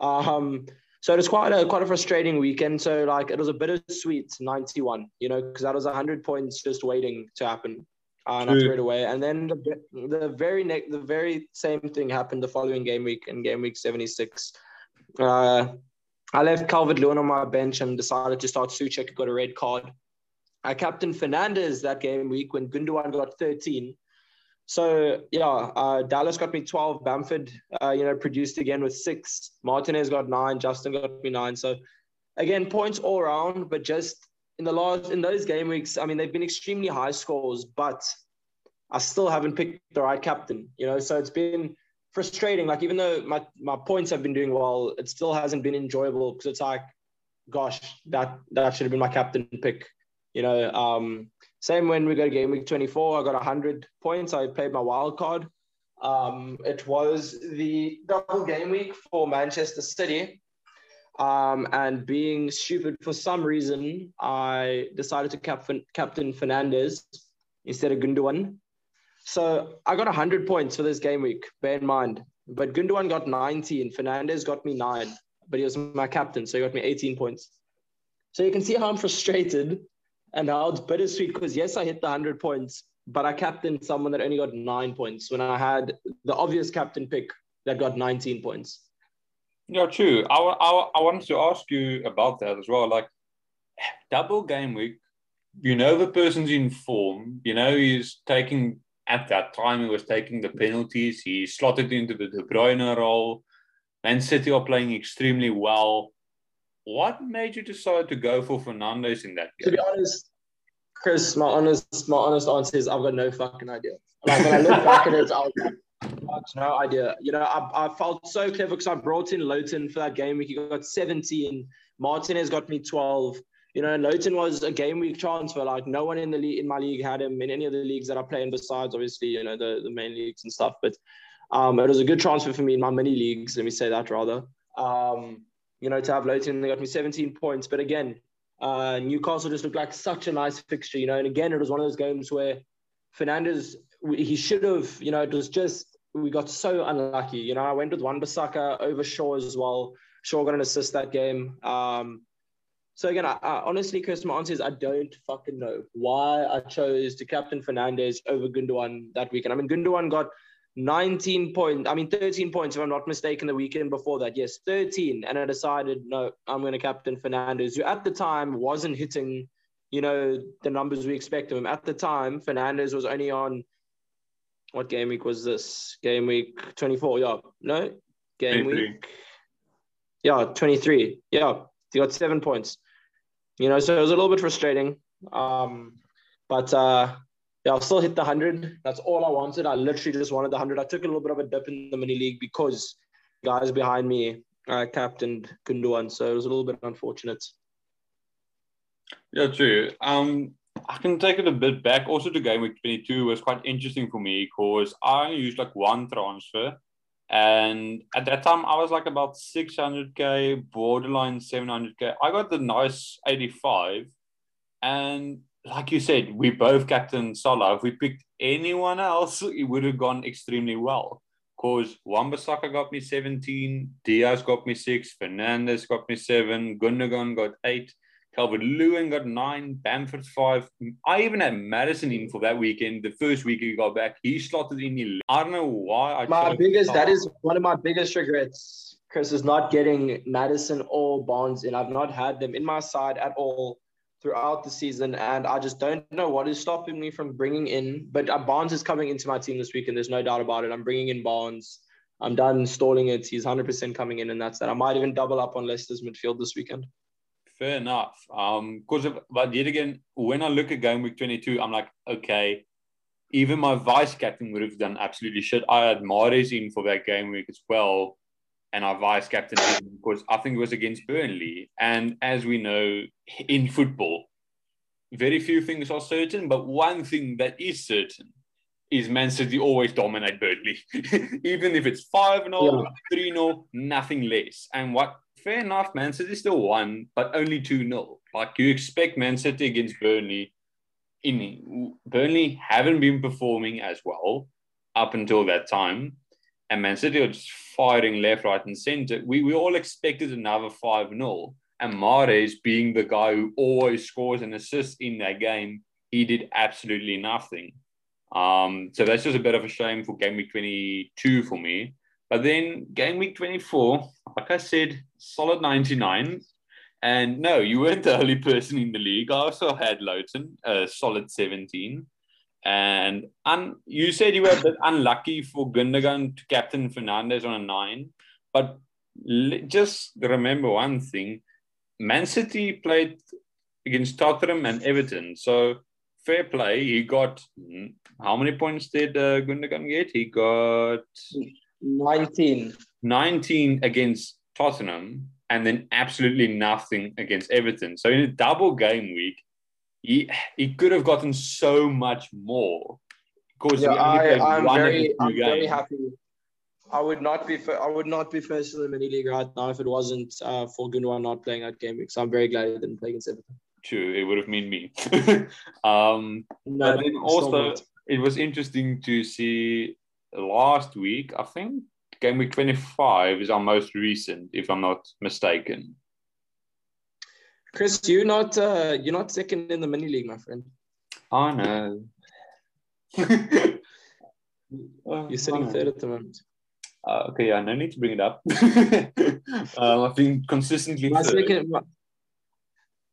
Um, so it was quite a quite a frustrating weekend. So like it was a bittersweet 91, you know, because that was 100 points just waiting to happen. Uh, and I threw it away. And then the, the very next, the very same thing happened the following game week in game week 76. Uh, I left Calvert Lewin on my bench and decided to start Soucek, got a red card. I captain Fernandes that game week when Gundogan got 13. So yeah, uh, Dallas got me 12. Bamford, uh, you know, produced again with six. Martinez got nine. Justin got me nine. So again, points all around, but just in the last in those game weeks, I mean, they've been extremely high scores, but I still haven't picked the right captain. You know, so it's been frustrating. Like even though my my points have been doing well, it still hasn't been enjoyable because it's like, gosh, that that should have been my captain pick. You know, um, same when we got game week 24, I got 100 points. I played my wild card. Um, it was the double game week for Manchester City. Um, and being stupid for some reason, I decided to captain, captain Fernandes instead of Gundogan. So I got 100 points for this game week, bear in mind. But Gundogan got 19, Fernandes got me nine, but he was my captain, so he got me 18 points. So you can see how I'm frustrated and now it's bittersweet because yes, I hit the 100 points, but I captained someone that only got nine points when I had the obvious captain pick that got 19 points. Yeah, true. I, I, I wanted to ask you about that as well. Like, double game week, you know, the person's in form, you know, he's taking, at that time, he was taking the penalties, he slotted into the De Bruyne role. Man City are playing extremely well. What made you decide to go for Fernandes in that game? To be honest, Chris, my honest, my honest answer is I've got no fucking idea. Like when I look back at it, I was no idea. You know, I, I felt so clever because I brought in Lowton for that game week. He got 17. Martinez got me 12. You know, Lowton was a game week transfer. Like no one in the league in my league had him in any of the leagues that I play in, besides obviously you know the the main leagues and stuff. But um, it was a good transfer for me in my mini leagues. Let me say that rather. Um, you know, to have Lowton, they got me 17 points. But again, uh, Newcastle just looked like such a nice fixture. You know, and again, it was one of those games where Fernandes he should have. You know, it was just we got so unlucky. You know, I went with Wan-Bissaka over Shaw as well. Shaw got an assist that game. Um, so again, I, I, honestly, Chris, my answer is I don't fucking know why I chose to captain Fernandes over Gundogan that weekend. I mean, Gundogan got 19 points, I mean, 13 points, if I'm not mistaken, the weekend before that. Yes, 13. And I decided, no, I'm going to captain Fernandes, who at the time wasn't hitting, you know, the numbers we expect of him. At the time, Fernandes was only on, what game week was this? Game week 24. Yeah. No? Game week. Yeah, 23. Yeah. He got seven points. You know, so it was a little bit frustrating. Um, but uh, yeah, I'll still hit the 100. That's all I wanted. I literally just wanted the 100. I took a little bit of a dip in the mini league because guys behind me uh, captained Gundogan. So it was a little bit unfortunate. Yeah, true. Um, I can take it a bit back. Also, the game week 22 was quite interesting for me because I only used like one transfer. And at that time, I was like about 600k, borderline 700k. I got the nice 85. And like you said, we both captain Salah. If we picked anyone else, it would have gone extremely well. Because Wan-Bissaka got me 17, Dias got me six, Fernandes got me seven, Gundogan got eight, Calvert Lewin got nine, Bamford five. I even had Maddison in for that weekend. The first week he got back, he slotted in 11. I don't know why. I my biggest, that is one of my biggest regrets, Chris, is not getting Maddison or Barnes in. I've not had them in my side at all throughout the season, and I just don't know what is stopping me from bringing in. But uh, Barnes is coming into my team this week, and there's no doubt about it. I'm bringing in Barnes. I'm done stalling it. He's 100% coming in, and that's that. I might even double up on Leicester's midfield this weekend. Fair enough. Um, because of but yet again, when I look at game week 22, I'm like, okay, even my vice captain would have done absolutely shit. I had Mahrez in for that game week as well and our vice captain because I think it was against Burnley. And as we know in football, very few things are certain, but one thing that is certain is Man City always dominate Burnley, even if it's 5 0, 3 0, nothing less. And what fair enough, Man City still won, but only 2 0. Like you expect Man City against Burnley. In Burnley haven't been performing as well up until that time and Man City are just firing left, right, and centre. We, we all expected another 5 0. And Mahrez, being the guy who always scores and assists in that game, he did absolutely nothing. Um, so that's just a bit of a shame for game week 22 for me. But then game week 24, like I said, solid 99. And no, you weren't the only person in the league. I also had Lowton, a solid 17. And un- you said you were a bit unlucky for Gundogan to captain Fernandes on a nine, but l- just remember one thing: Man City played against Tottenham and Everton, so fair play. He got how many points did uh, Gundogan get? He got nineteen. Nineteen against Tottenham, and then absolutely nothing against Everton. So in a double game week, he he could have gotten so much more. Because yeah, I, am very, I'm games. very happy. I would not be I would not be first in the mini league right now if it wasn't uh, for Gundogan not playing that game week. So I'm very glad he didn't play against Everton. True, it would have mean me. um, no, but then also it was interesting to see last week. I think game week 25 is our most recent, if I'm not mistaken. Chris, you're not uh, you're not second in the mini league, my friend. Oh no. you're sitting third at the moment. Uh, okay, yeah, no need to bring it up. um, I've been consistently my third. Second,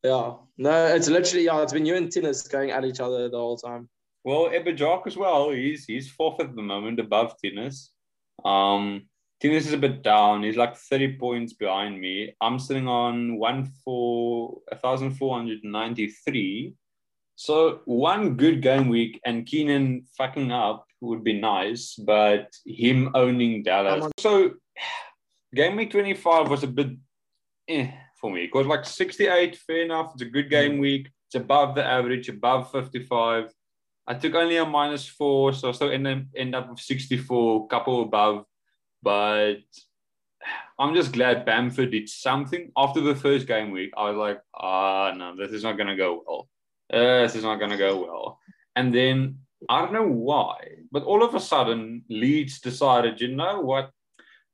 yeah, no, it's literally yeah, it's been you and Tinus going at each other the whole time. Well, Ebajak as well. He's he's fourth at the moment, above Tinus. Um, Tinus is a bit down. He's like 30 points behind me. I'm sitting on one for 1,493. So one good game week and Keenan fucking up would be nice, but him owning Dallas. So game week 25 was a bit eh, for me. It was like 68, fair enough. It's a good game week. It's above the average, above 55. I took only a minus four, so I still end up, end up with 64, couple above. But I'm just glad Bamford did something. After the first game week, I was like, ah, oh, no, this is not going to go well. Uh, this is not going to go well. And then I don't know why, but all of a sudden, Leeds decided, you know what?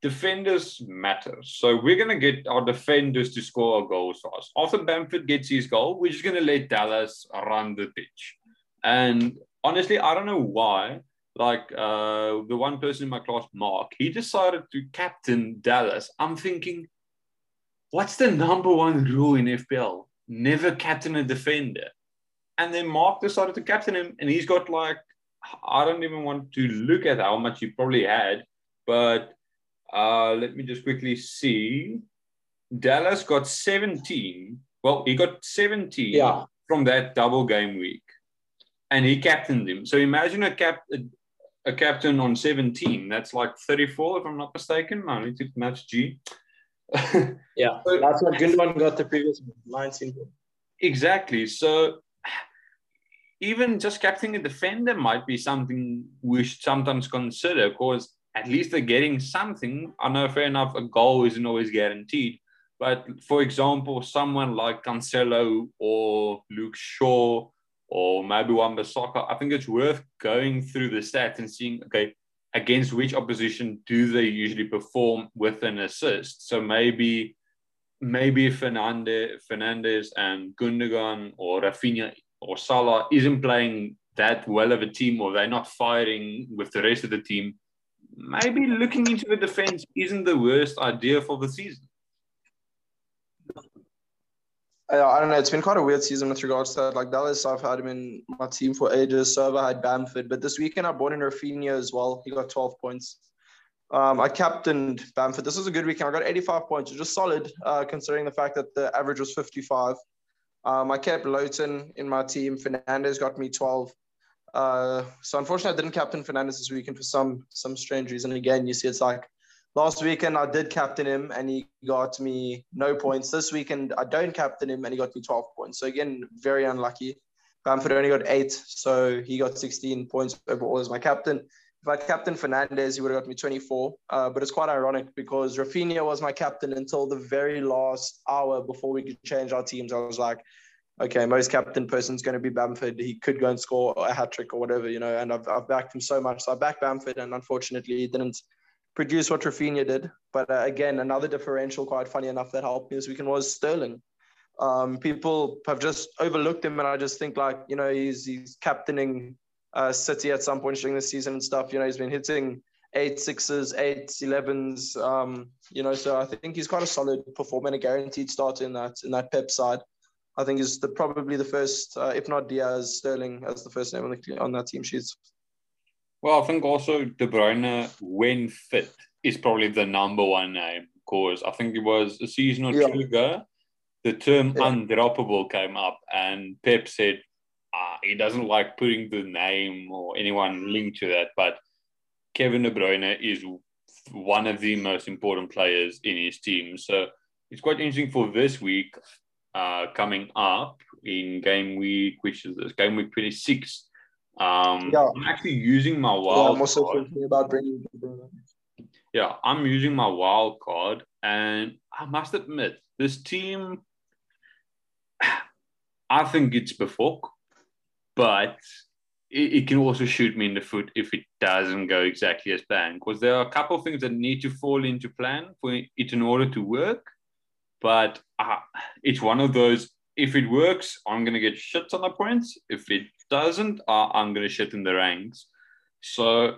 Defenders matter. So we're going to get our defenders to score our goals for us. After Bamford gets his goal, we're just going to let Dallas run the pitch. And honestly, I don't know why. Like uh, the one person in my class, Mark, he decided to captain Dallas. I'm thinking, what's the number one rule in FPL? Never captain a defender. And then Mark decided to captain him, and he's got like, I don't even want to look at how much he probably had, but uh, let me just quickly see. Dallas got 17. Well, he got 17 yeah. from that double game week and he captained him. So imagine a cap a, a, captain on 17. That's like 34, if I'm not mistaken. I need to match G. yeah, so, that's what Gundogan got the previous 19. Exactly. So even just captaining a defender might be something we should sometimes consider because at least they're getting something. I know, fair enough, a goal isn't always guaranteed. But for example, someone like Cancelo or Luke Shaw or maybe Wan-Bissaka, I think it's worth going through the stats and seeing, okay, against which opposition do they usually perform with an assist? So maybe maybe Fernandez, Fernandes and Gundogan or Raphinha or Salah isn't playing that well of a team or they're not firing with the rest of the team, maybe looking into the defense isn't the worst idea for the season. I don't know. It's been quite a weird season with regards to that. Like Dallas, I've had him in my team for ages. So I had Bamford, but this weekend I bought in Raphinha as well. He got 12 points. Um, I captained Bamford. This was a good weekend. I got 85 points, which is solid uh, considering the fact that the average was 55. Um, I kept Lowton in my team. Fernandes got me 12. Uh, so unfortunately, I didn't captain Fernandes this weekend for some some strange reason. Again, you see, it's like Last weekend I did captain him and he got me no points. This weekend I don't captain him and he got me 12 points. So again, very unlucky. Bamford only got eight, so he got 16 points overall as my captain. If I captain Fernandes, he would have got me 24. Uh, but it's quite ironic because Raphinha was my captain until the very last hour before we could change our teams. I was like, okay, most captain person's going to be Bamford. He could go and score a hat trick or whatever, you know. And I've, I've backed him so much. So I backed Bamford, and unfortunately, he didn't produce what Raphinha did. But uh, again, another differential, quite funny enough, that helped me this weekend was Sterling. Um, people have just overlooked him, and I just think like you know he's he's captaining uh, City at some point during the season and stuff. You know he's been hitting eight sixes, eight elevens. Um, you know, so I think he's quite a solid performer and a guaranteed starter in that in that Pep side. I think he's the, probably the first, uh, if not Dias, Sterling as the first name on the on that team sheets. Well, I think also De Bruyne, when fit, is probably the number one name because I think it was a season or yeah. two ago, the term yeah. undroppable came up, and Pep said uh, he doesn't like putting the name or anyone linked to that, but Kevin De Bruyne is one of the most important players in his team. So it's quite interesting for this week uh, coming up in game week, which is this game week 26 um, yeah. I'm actually using my wild. Yeah, I'm also card. thinking about bringing. Yeah, I'm using my wild card, and I must admit, this team, I think it's before, but it, it, can also shoot me in the foot if it doesn't go exactly as planned. Because there are a couple of things that need to fall into plan for it in order to work. But uh, it's one of those. If it works, I'm gonna get shit on the points. If it doesn't, I'm going to shit in the ranks. So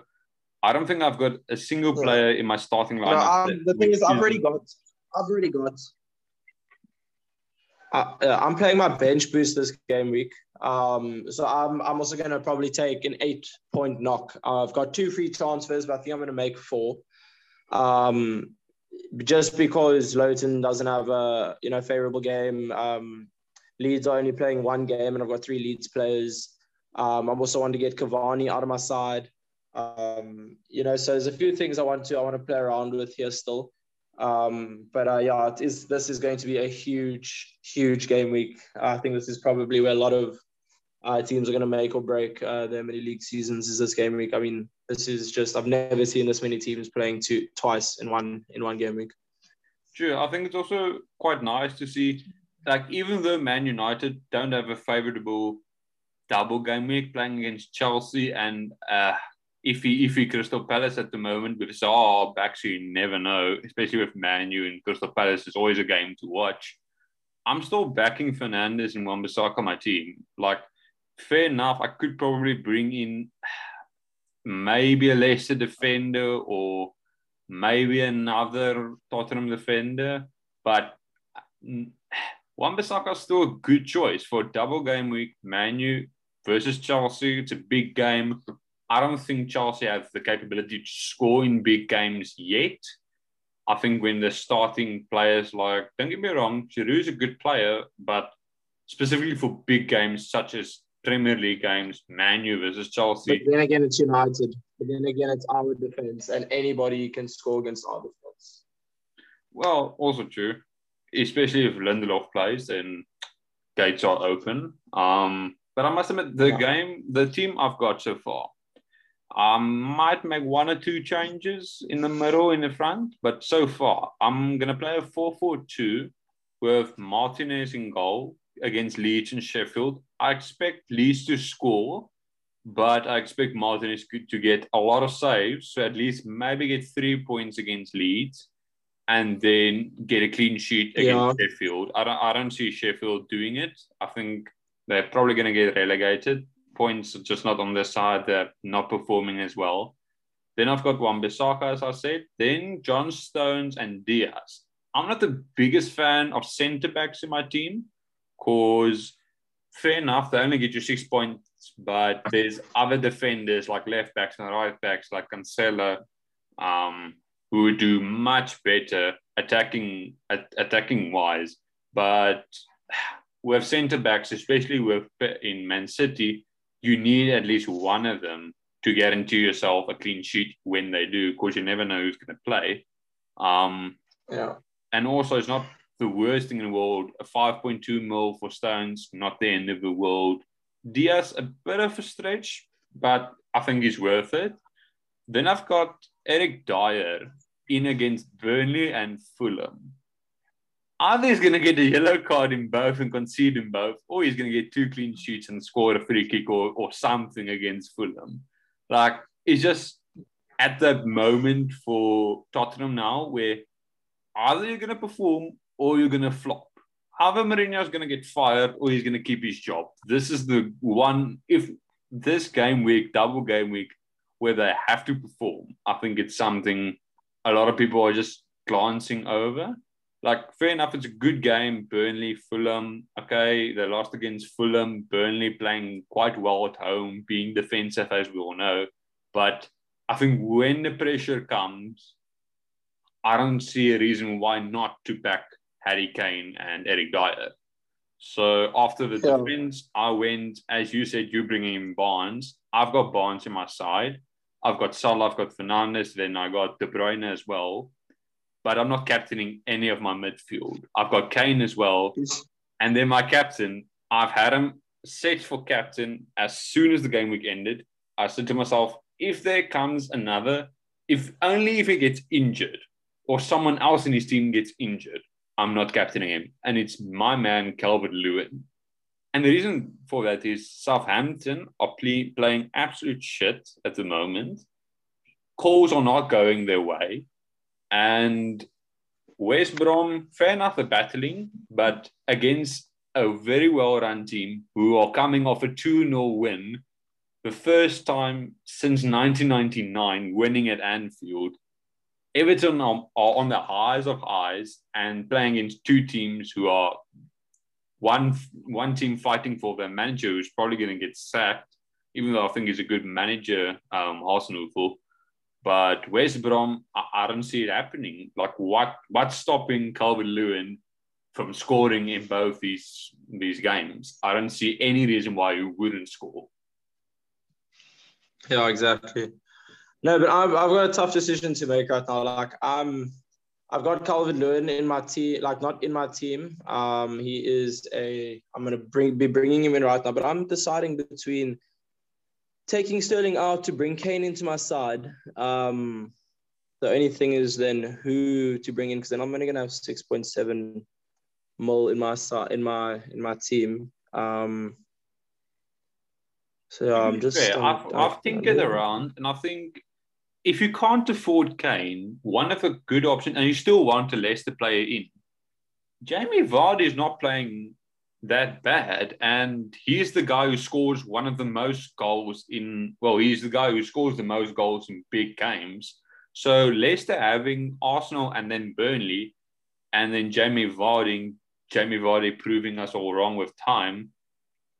I don't think I've got a single player in my starting lineup. No, um, the thing is, I've already got, I've already got. Uh, uh, I'm playing my bench boost this game week. Um, so I'm, I'm also going to probably take an eight point knock. Uh, I've got two free transfers, but I think I'm going to make four. Um, just because Lowton doesn't have a you know favorable game. Um, Leeds are only playing one game, and I've got three Leeds players. Um, I'm also want to get Cavani out of my side. Um, you know, so there's a few things I want to I want to play around with here still. Um, but uh, yeah, it is. This is going to be a huge, huge game week. I think this is probably where a lot of uh, teams are going to make or break uh, their mini league seasons. Is this game week? I mean, this is just I've never seen this many teams playing two twice in one in one game week. True. I think it's also quite nice to see, like, even though Man United don't have a favorable double game week playing against Chelsea and uh, iffy, iffy Crystal Palace at the moment with Zaha you never know, especially with Manu and Crystal Palace is always a game to watch. I'm still backing Fernandes and Wan-Bissaka my team. Like, fair enough, I could probably bring in maybe a lesser defender or maybe another Tottenham defender, but Wan-Bissaka is still a good choice for a double game week. Manu versus Chelsea, it's a big game. I don't think Chelsea have the capability to score in big games yet. I think when the starting players like, don't get me wrong, is a good player, but specifically for big games such as Premier League games, Manu versus Chelsea. But then again, it's United. But then again, it's our defense, and anybody can score against our defense. Well, also true, especially if Lindelof plays, then gates are open. Um, but I must admit, the yeah. game, the team I've got so far, I might make one or two changes in the middle, in the front, but so far, I'm going to play a 4 4 2 with Martinez in goal against Leeds and Sheffield. I expect Leeds to score, but I expect Martinez to get a lot of saves, so at least maybe get three points against Leeds, and then get a clean sheet against yeah. Sheffield. I don't, I don't see Sheffield doing it. I think they're probably going to get relegated. Points just not on their side. They're not performing as well. Then I've got Wan-Bissaka, as I said. Then John Stones and Dias. I'm not the biggest fan of centre backs in my team because fair enough, they only get you six points, but there's other defenders like left backs and right backs like Cancelo, um, who would do much better attacking attacking wise. But with centre backs, especially with in Man City, you need at least one of them to guarantee yourself a clean sheet when they do, because you never know who's going to play. Um, yeah. And also, it's not the worst thing in the world. A 5.2 mil for Stones, not the end of the world. Dias, a bit of a stretch, but I think he's worth it. Then I've got Eric Dier in against Burnley and Fulham. Either he's going to get a yellow card in both and concede in both, or he's going to get two clean sheets and score a free kick or, or something against Fulham. Like, it's just at that moment for Tottenham now where either you're going to perform or you're going to flop. Either Mourinho is going to get fired or he's going to keep his job. This is the one, if this game week, double game week, where they have to perform, I think it's something a lot of people are just glancing over. Like, fair enough, it's a good game. Burnley, Fulham. Okay, they lost against Fulham. Burnley playing quite well at home, being defensive, as we all know. But I think when the pressure comes, I don't see a reason why not to back Harry Kane and Eric Dier. So after the yeah. defense, I went, as you said, you bring in Barnes. I've got Barnes in my side. I've got Salah, I've got Fernandes, then I got De Bruyne as well. But I'm not captaining any of my midfield. I've got Kane as well. And then my captain, I've had him set for captain as soon as the game week ended. I said to myself, if there comes another, if only if he gets injured or someone else in his team gets injured, I'm not captaining him. And it's my man, Calvert Lewin. And the reason for that is Southampton are play, playing absolute shit at the moment. Calls are not going their way. And West Brom, fair enough, they're battling, but against a very well run team who are coming off a 2 0 win, the first time since 1999 winning at Anfield. Everton are, are on the highs of highs and playing against two teams who are one one team fighting for their manager who's probably going to get sacked, even though I think he's a good manager, um, Hasenhüttl. But West Brom, I, I, don't see it happening. Like what what's stopping Calvert Lewin from scoring in both these these games? I don't see any reason why he wouldn't score. Yeah, exactly. No, but I've, I've got a tough decision to make right now. Like I'm, I've got Calvert Lewin in my team, like not in my team. Um, he is a. I'm gonna bring be bringing him in right now, but I'm deciding between taking Sterling out to bring Kane into my side. Um, the only thing is then who to bring in because then I'm only gonna have six point seven mil in my side in my in my team. Um, so yeah, I'm just. Fair, I've, I've tinkered around, and I think if you can't afford Kane, one of the good options, and you still want a Leicester player in, Jamie Vardy is not playing that bad, and he's the guy who scores one of the most goals in. Well, he's the guy who scores the most goals in big games. So Leicester having Arsenal and then Burnley, and then Jamie Vardy, Jamie Vardy proving us all wrong with time.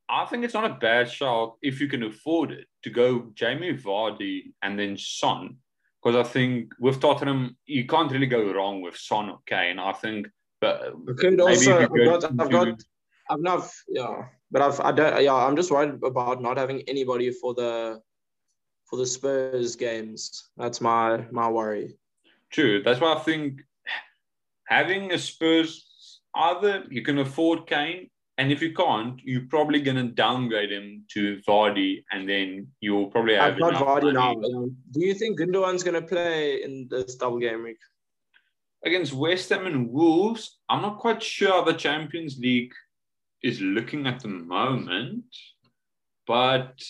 I think it's not a bad shot if you can afford it to go Jamie Vardy and then Son. Because I think with Tottenham, you can't really go wrong with Son or Kane. I think, but could also, I've got, I've got, I've not, yeah, but I've, I don't, yeah, I'm just worried about not having anybody for the, for the Spurs games. That's my my worry. True. That's why I think having a Spurs either you can afford Kane and if you can't, you're probably going to downgrade him to Vardy, and then you'll probably have. I've got Vardy now. Do you think Gundogan's going to play in this double game week? Against West Ham and Wolves, I'm not quite sure how the Champions League is looking at the moment, but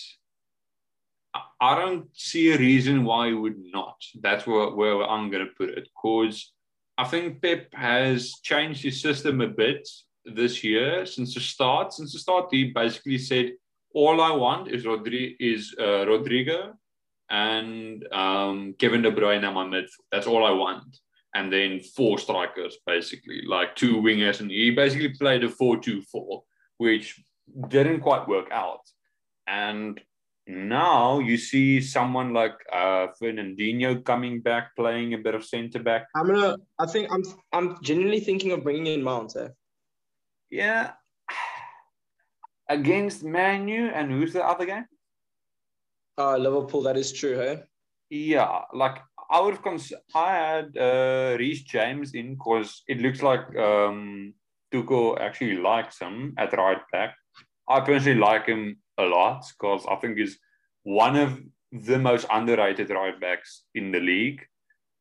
I don't see a reason why he would not. That's where, where I'm going to put it. Because I think Pep has changed his system a bit this year since the start. Since the start, he basically said, "All I want is Rodri- is uh, Rodrigo and um, Kevin De Bruyne on my midfield. That's all I want." And then four strikers, basically, like two wingers, and he basically played a four-two-four, which didn't quite work out. And now you see someone like uh, Fernandinho coming back, playing a bit of centre back. I'm gonna. I think I'm. I'm genuinely thinking of bringing in Mount. Eh? Yeah. Against Manu and who's the other game? Uh, Liverpool. That is true, hey. Yeah, like I would have. Cons- I had uh, Reece James in because it looks like um, Tuchel actually likes him at right back. I personally like him a lot because I think he's one of the most underrated right backs in the league.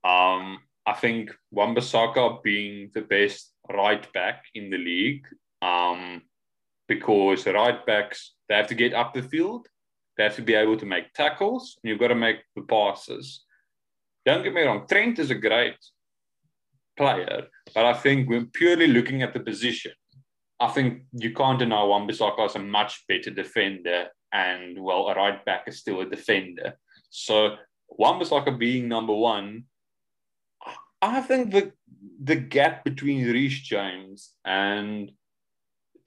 Um, I think Wan-Bissaka being the best right back in the league um, because the right backs they have to get up the field, they have to be able to make tackles, and you've got to make the passes. Don't get me wrong, Trent is a great player, but I think when purely looking at the position, I think you can't deny Wan-Bissaka is a much better defender, and well, a right back is still a defender. So Wan-Bissaka being number one, I think the the gap between Reece James and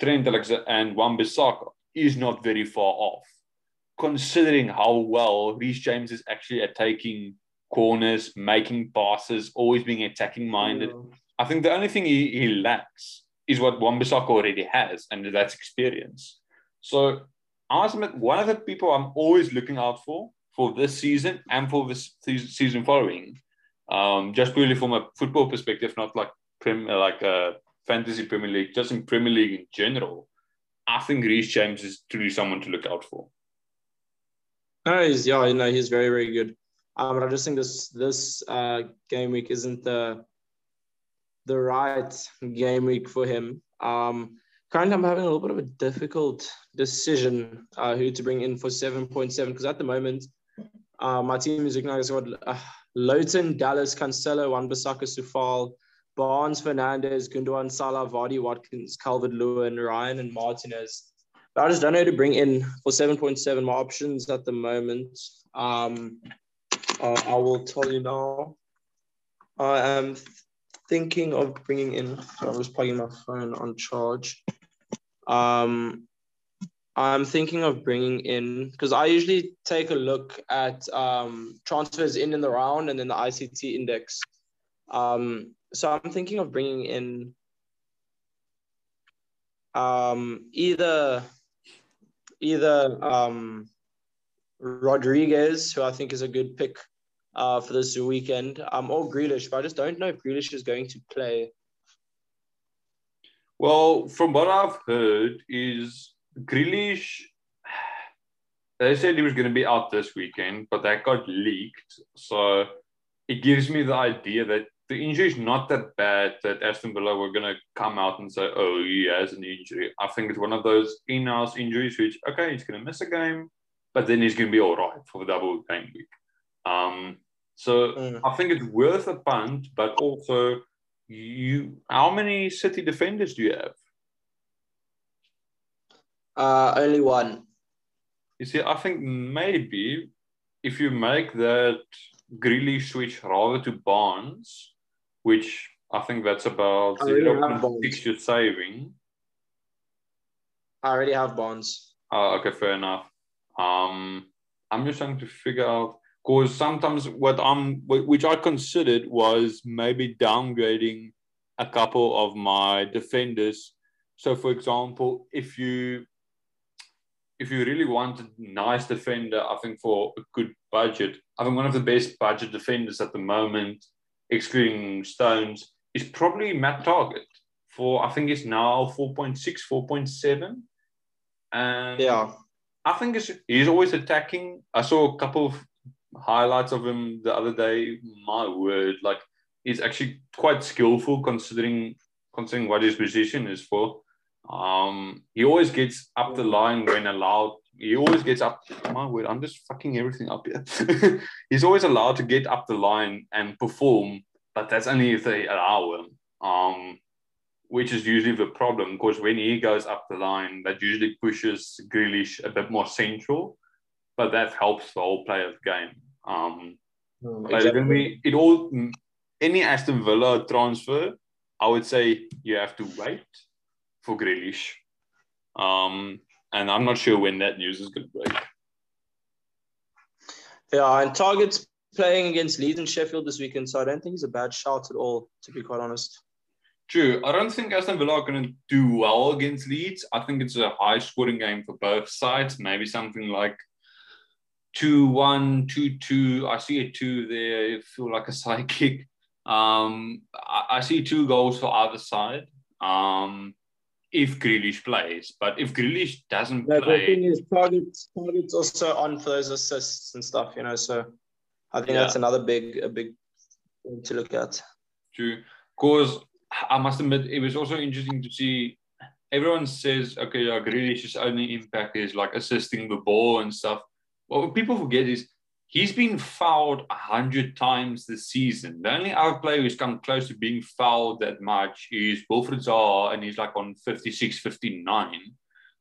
Trent Alexander and Wan-Bissaka is not very far off, considering how well Reece James is actually at taking corners, making passes, always being attacking minded. Yeah. I think the only thing he, he lacks is what Wan-Bissaka already has, and that's experience. So, Asmet, one of the people I'm always looking out for for this season and for this season following, um, just purely from a football perspective, not like prim, like a fantasy Premier League, just in Premier League in general, I think Reece James is truly someone to look out for. He's yeah, no, he's very very good. Um, but I just think this this uh, game week isn't the the right game week for him. Um, currently, I'm having a little bit of a difficult decision uh, who to bring in for 7.7 because at the moment, uh, my team is looking like it's got uh, Lowton, Dallas, Cancelo, Wan-Bissaka, Coufal, Barnes, Fernandes, Gundogan, Salah, Vardy, Watkins, Calvert Lewin, Ryan, and Martinez. But I just don't know who to bring in for 7.7. My options at the moment. Um, uh, I will tell you now. I am thinking of bringing in. So I was plugging my phone on charge. Um, I'm thinking of bringing in because I usually take a look at um, transfers in and the round and then the ICT index. Um, so I'm thinking of bringing in um, either either um, Rodriguez, who I think is a good pick uh, for this weekend. Um, or Grealish, but I just don't know if Grealish is going to play. Well, from what I've heard, is Grealish. They said he was going to be out this weekend, but that got leaked. So it gives me the idea that the injury is not that bad that Aston Villa were going to come out and say, oh, he has an injury. I think it's one of those in-house injuries which, okay, he's going to miss a game, but then he's going to be all right for the double game week. Um, so mm. I think it's worth a punt, but also you. How many City defenders do you have? Uh, only one. You see, I think maybe if you make that Grealish switch rather to Barnes, which I think that's about six you're saving. I already have bonds. Oh, okay, fair enough. Um, I'm just trying to figure out because sometimes what I'm which I considered was maybe downgrading a couple of my defenders. So for example, if you if you really want a nice defender, I think for a good budget, I think one of the best budget defenders at the moment, excluding Stones, is probably Matt Targett for I think it's now 4.6, 4.7. And yeah. I think he's always attacking. I saw a couple of highlights of him the other day. My word, like he's actually quite skillful considering considering what his position is for. Um, he always gets up the line when allowed. He always gets up. My word, I'm just fucking everything up here. he's always allowed to get up the line and perform, but that's only if they allow him. Um, which is usually the problem because when he goes up the line, that usually pushes Grealish a bit more central but that helps the whole play of the game. Um, mm, exactly. we, it all any Aston Villa transfer, I would say you have to wait for Grealish. Um, and I'm not sure when that news is going to break. Yeah, and Targett's playing against Leeds and Sheffield this weekend, so I don't think he's a bad shout at all, to be quite honest. True. I don't think Aston Villa are going to do well against Leeds. I think it's a high scoring game for both sides. Maybe something like two one two two. I see a two there. I feel like a side kick. Um, I, I, see two goals for either side. Um, if Grealish plays, but if Grealish doesn't yeah, play, the thing is, Targett's Targett's also on for those assists and stuff. You know, so I think yeah. that's another big a big thing to look at. True, because I must admit it was also interesting to see. Everyone says, okay, yeah, Grealish's only impact is like assisting the ball and stuff what people forget is he's been fouled a hundred times this season. The only other player who's come close to being fouled that much is Wilfried Zaha, and he's like on 56, 59.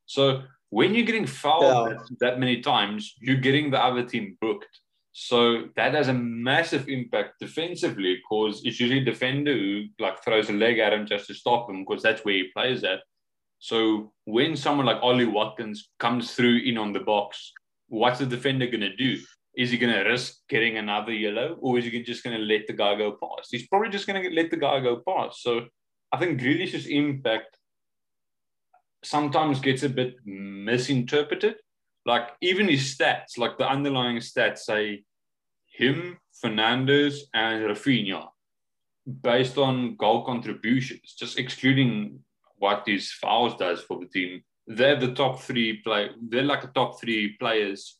So when you're getting fouled yeah. that, that, many times, you're getting the other team booked. So that has a massive impact defensively because it's usually a defender who like throws a leg at him just to stop him because that's where he plays at. So when someone like Ollie Watkins comes through in on the box, what's the defender going to do? Is he going to risk getting another yellow or is he just going to let the guy go past? He's probably just going to let the guy go past. So I think Grealish's impact sometimes gets a bit misinterpreted. Like even his stats, like the underlying stats say him, Fernandes, and Raphinha based on goal contributions, just excluding what these fouls does for the team they're the top three play. They're like the top three players,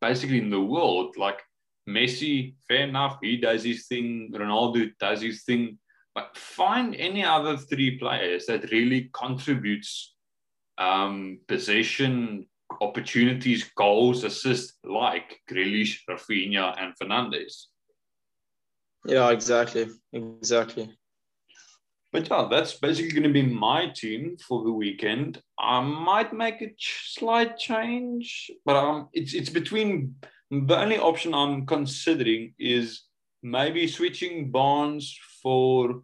basically in the world. Like Messi, fair enough, he does his thing. Ronaldo does his thing. But find any other three players that really contributes um, possession, opportunities, goals, assists, like Grealish, Raphinha, and Fernandes. Yeah, exactly, exactly. But yeah, that's basically going to be my team for the weekend. I might make a slight change, but um, it's it's between the only option I'm considering is maybe switching Barnes for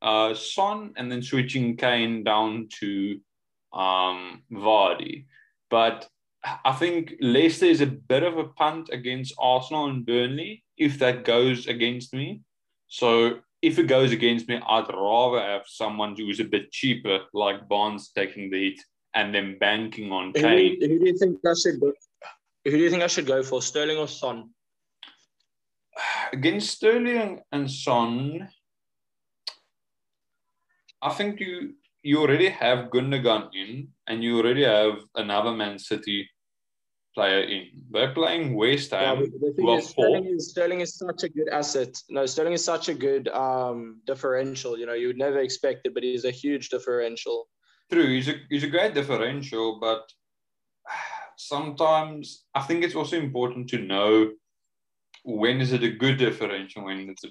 uh, Son and then switching Kane down to um, Vardy. But I think Leicester is a bit of a punt against Arsenal and Burnley if that goes against me. So if it goes against me, I'd rather have someone who's a bit cheaper, like Barnes taking the hit and then banking on Kane. Who, who do you think I should go? Who do you think I should go for, Sterling or Son? against Sterling and Son, I think you you already have Gundogan in, and you already have another Man City player in. They're playing West Ham. Yeah, the thing is, Sterling, is, Sterling is such a good asset. No, Sterling is such a good um, differential. You know, you would never expect it, but he's a huge differential. True, he's a he's a great differential, but sometimes I think it's also important to know when is it a good differential when it's a,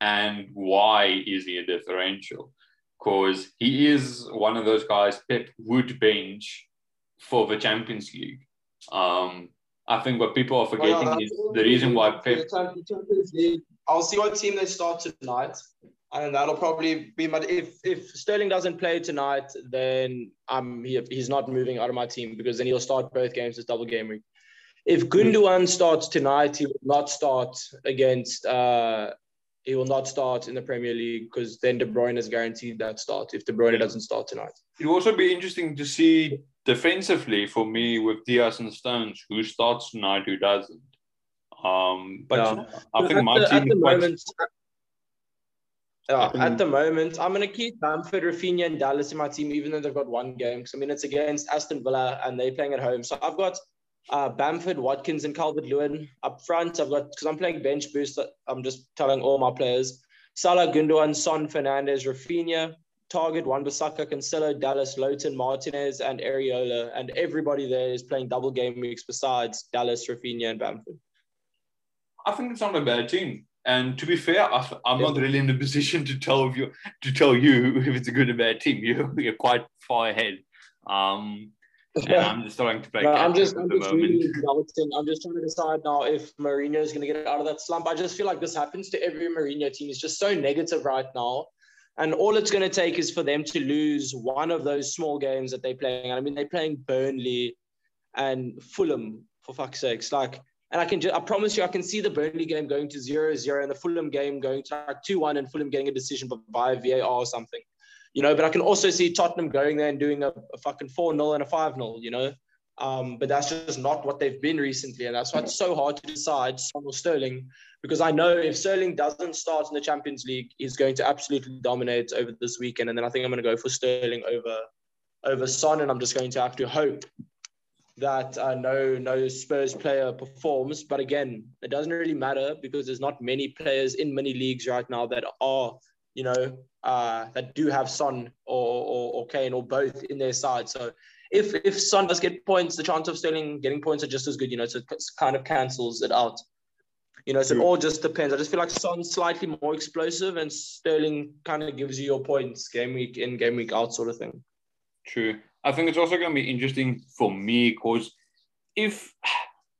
and why is he a differential because he is one of those guys Pep would bench for the Champions League. Um, I think what people are forgetting well, is the reason why Pep. I'll see what team they start tonight, and that'll probably be my. If if Sterling doesn't play tonight, then I'm he, he's not moving out of my team because then he'll start both games as double game week. If Gundogan starts tonight, he will not start against uh, he will not start in the Premier League because then De Bruyne is guaranteed that start if De Bruyne doesn't start tonight. It will also be interesting to see defensively for me with Dias and Stones who starts tonight, who doesn't. Um, but yeah. I think my team at the moment. Yeah, at the moment, I'm going to keep Bamford, Raphinha, and Dallas in my team, even though they've got one game. Because I mean, it's against Aston Villa and they're playing at home. So I've got uh, Bamford, Watkins, and Calvert Lewin up front. I've got because I'm playing bench boost. I'm just telling all my players: Salah, Gundogan, Son, Fernandes, Raphinha, Targett, Wan-Bissaka, Cancelo, Dallas, Lowton, Martinez, and Areola, and everybody there is playing double game weeks besides Dallas, Raphinha, and Bamford. I think it's not a bad team. And to be fair, I, am yeah. not really in a position to tell you to tell you if it's a good or bad team. You're, you're quite far ahead. Um, yeah, I'm just starting to play. No, I'm just, I'm just really I'm just trying to decide now if Mourinho is going to get out of that slump. I just feel like this happens to every Mourinho team. He's just so negative right now. And all it's going to take is for them to lose one of those small games that they're playing. I mean, they're playing Burnley and Fulham, for fuck's sakes. Like, and I can just, I promise you, I can see the Burnley game going to 0 0 and the Fulham game going to like 2 1 and Fulham getting a decision by VAR or something you know, but I can also see Tottenham going there and doing a, a fucking 4 0 and a 5 0, you know. Um, but that's just not what they've been recently. And that's why it's so hard to decide Son or Sterling, because I know if Sterling doesn't start in the Champions League, he's going to absolutely dominate over this weekend. And then I think I'm going to go for Sterling over over Son, and I'm just going to have to hope that uh, no no Spurs player performs. But again, it doesn't really matter because there's not many players in many leagues right now that are you know, uh, that do have Son or, or, or Kane or both in their side. So if if Son does get points, the chance of Sterling getting points are just as good, you know, so it kind of cancels it out. You know, so it all just depends. I just feel like Son's slightly more explosive and Sterling kind of gives you your points game week in, game week out sort of thing. True. I think it's also going to be interesting for me because if,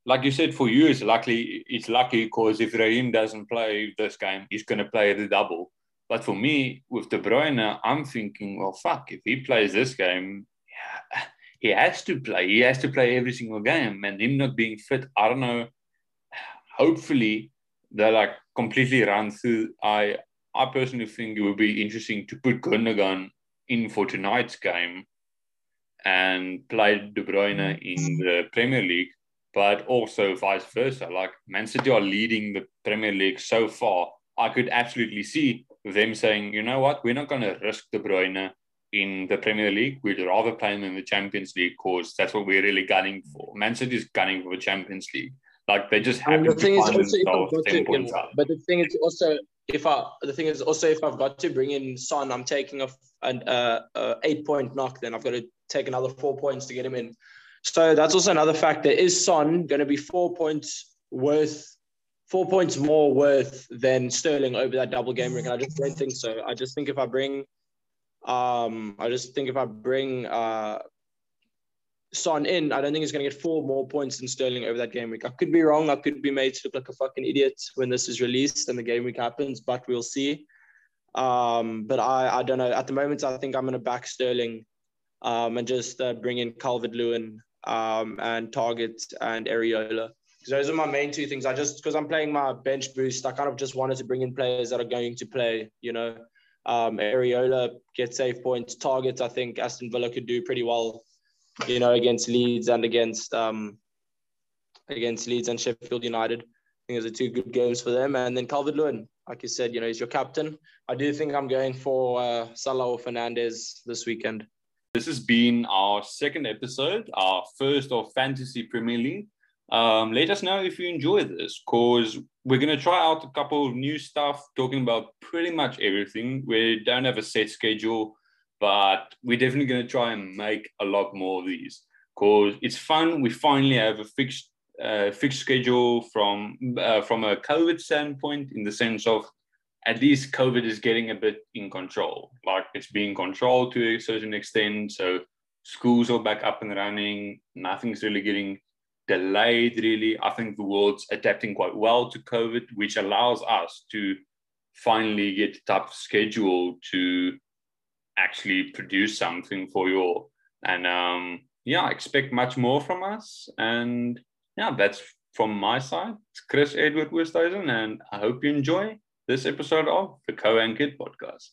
like you said, for you, it's lucky. It's lucky because if Raheem doesn't play this game, he's going to play the double. But for me, with De Bruyne, I'm thinking, well, fuck, if he plays this game, yeah, he has to play. He has to play every single game. And him not being fit, I don't know. Hopefully, they like completely run through. I I personally think it would be interesting to put Gundogan in for tonight's game and play De Bruyne in the Premier League, but also vice versa. Like Man City are leading the Premier League so far. I could absolutely see them saying, you know what, we're not going to risk De Bruyne in the Premier League. We'd rather play him in the Champions League because that's what we're really gunning for. Man City is gunning for the Champions League. Like they just have the thing to find is also, ten points up. But the thing is also if I the thing is also if I've got to bring in Son, I'm taking a an uh, uh, eight point knock. Then I've got to take another four points to get him in. So that's also another factor. Is Son going to be four points worth four points more worth than Sterling over that double game week. And I just don't think so. I just think if I bring, um, I just think if I bring uh, Son in, I don't think he's going to get four more points than Sterling over that game week. I could be wrong. I could be made to look like a fucking idiot when this is released and the game week happens, but we'll see. Um, but I, I don't know. At the moment, I think I'm going to back Sterling um, and just uh, bring in Calvert Lewin um, and Targett and Areola because those are my main two things. I just because I'm playing my bench boost, I kind of just wanted to bring in players that are going to play. You know, um, Areola get save points, Targett. I think Aston Villa could do pretty well. You know, against Leeds and against um, against Leeds and Sheffield United. I think those are two good games for them. And then Calvert Lewin, like you said, you know, he's your captain. I do think I'm going for uh, Salah or Fernandes this weekend. This has been our second episode, our first of Fantasy Premier League. Um, let us know if you enjoy this because we're going to try out a couple of new stuff talking about pretty much everything. We don't have a set schedule, but we're definitely going to try and make a lot more of these because it's fun. We finally have a fixed uh, fixed schedule from uh, from a COVID standpoint, in the sense of at least COVID is getting a bit in control. Like it's being controlled to a certain extent. So schools are back up and running. Nothing's really getting delayed. Really, I think the world's adapting quite well to COVID, which allows us to finally get a tough schedule to actually produce something for you all. And um, yeah, expect much more from us. And yeah, that's from my side. It's Chris Edward Westhuizen, and I hope you enjoy this episode of the Co and Kid podcast.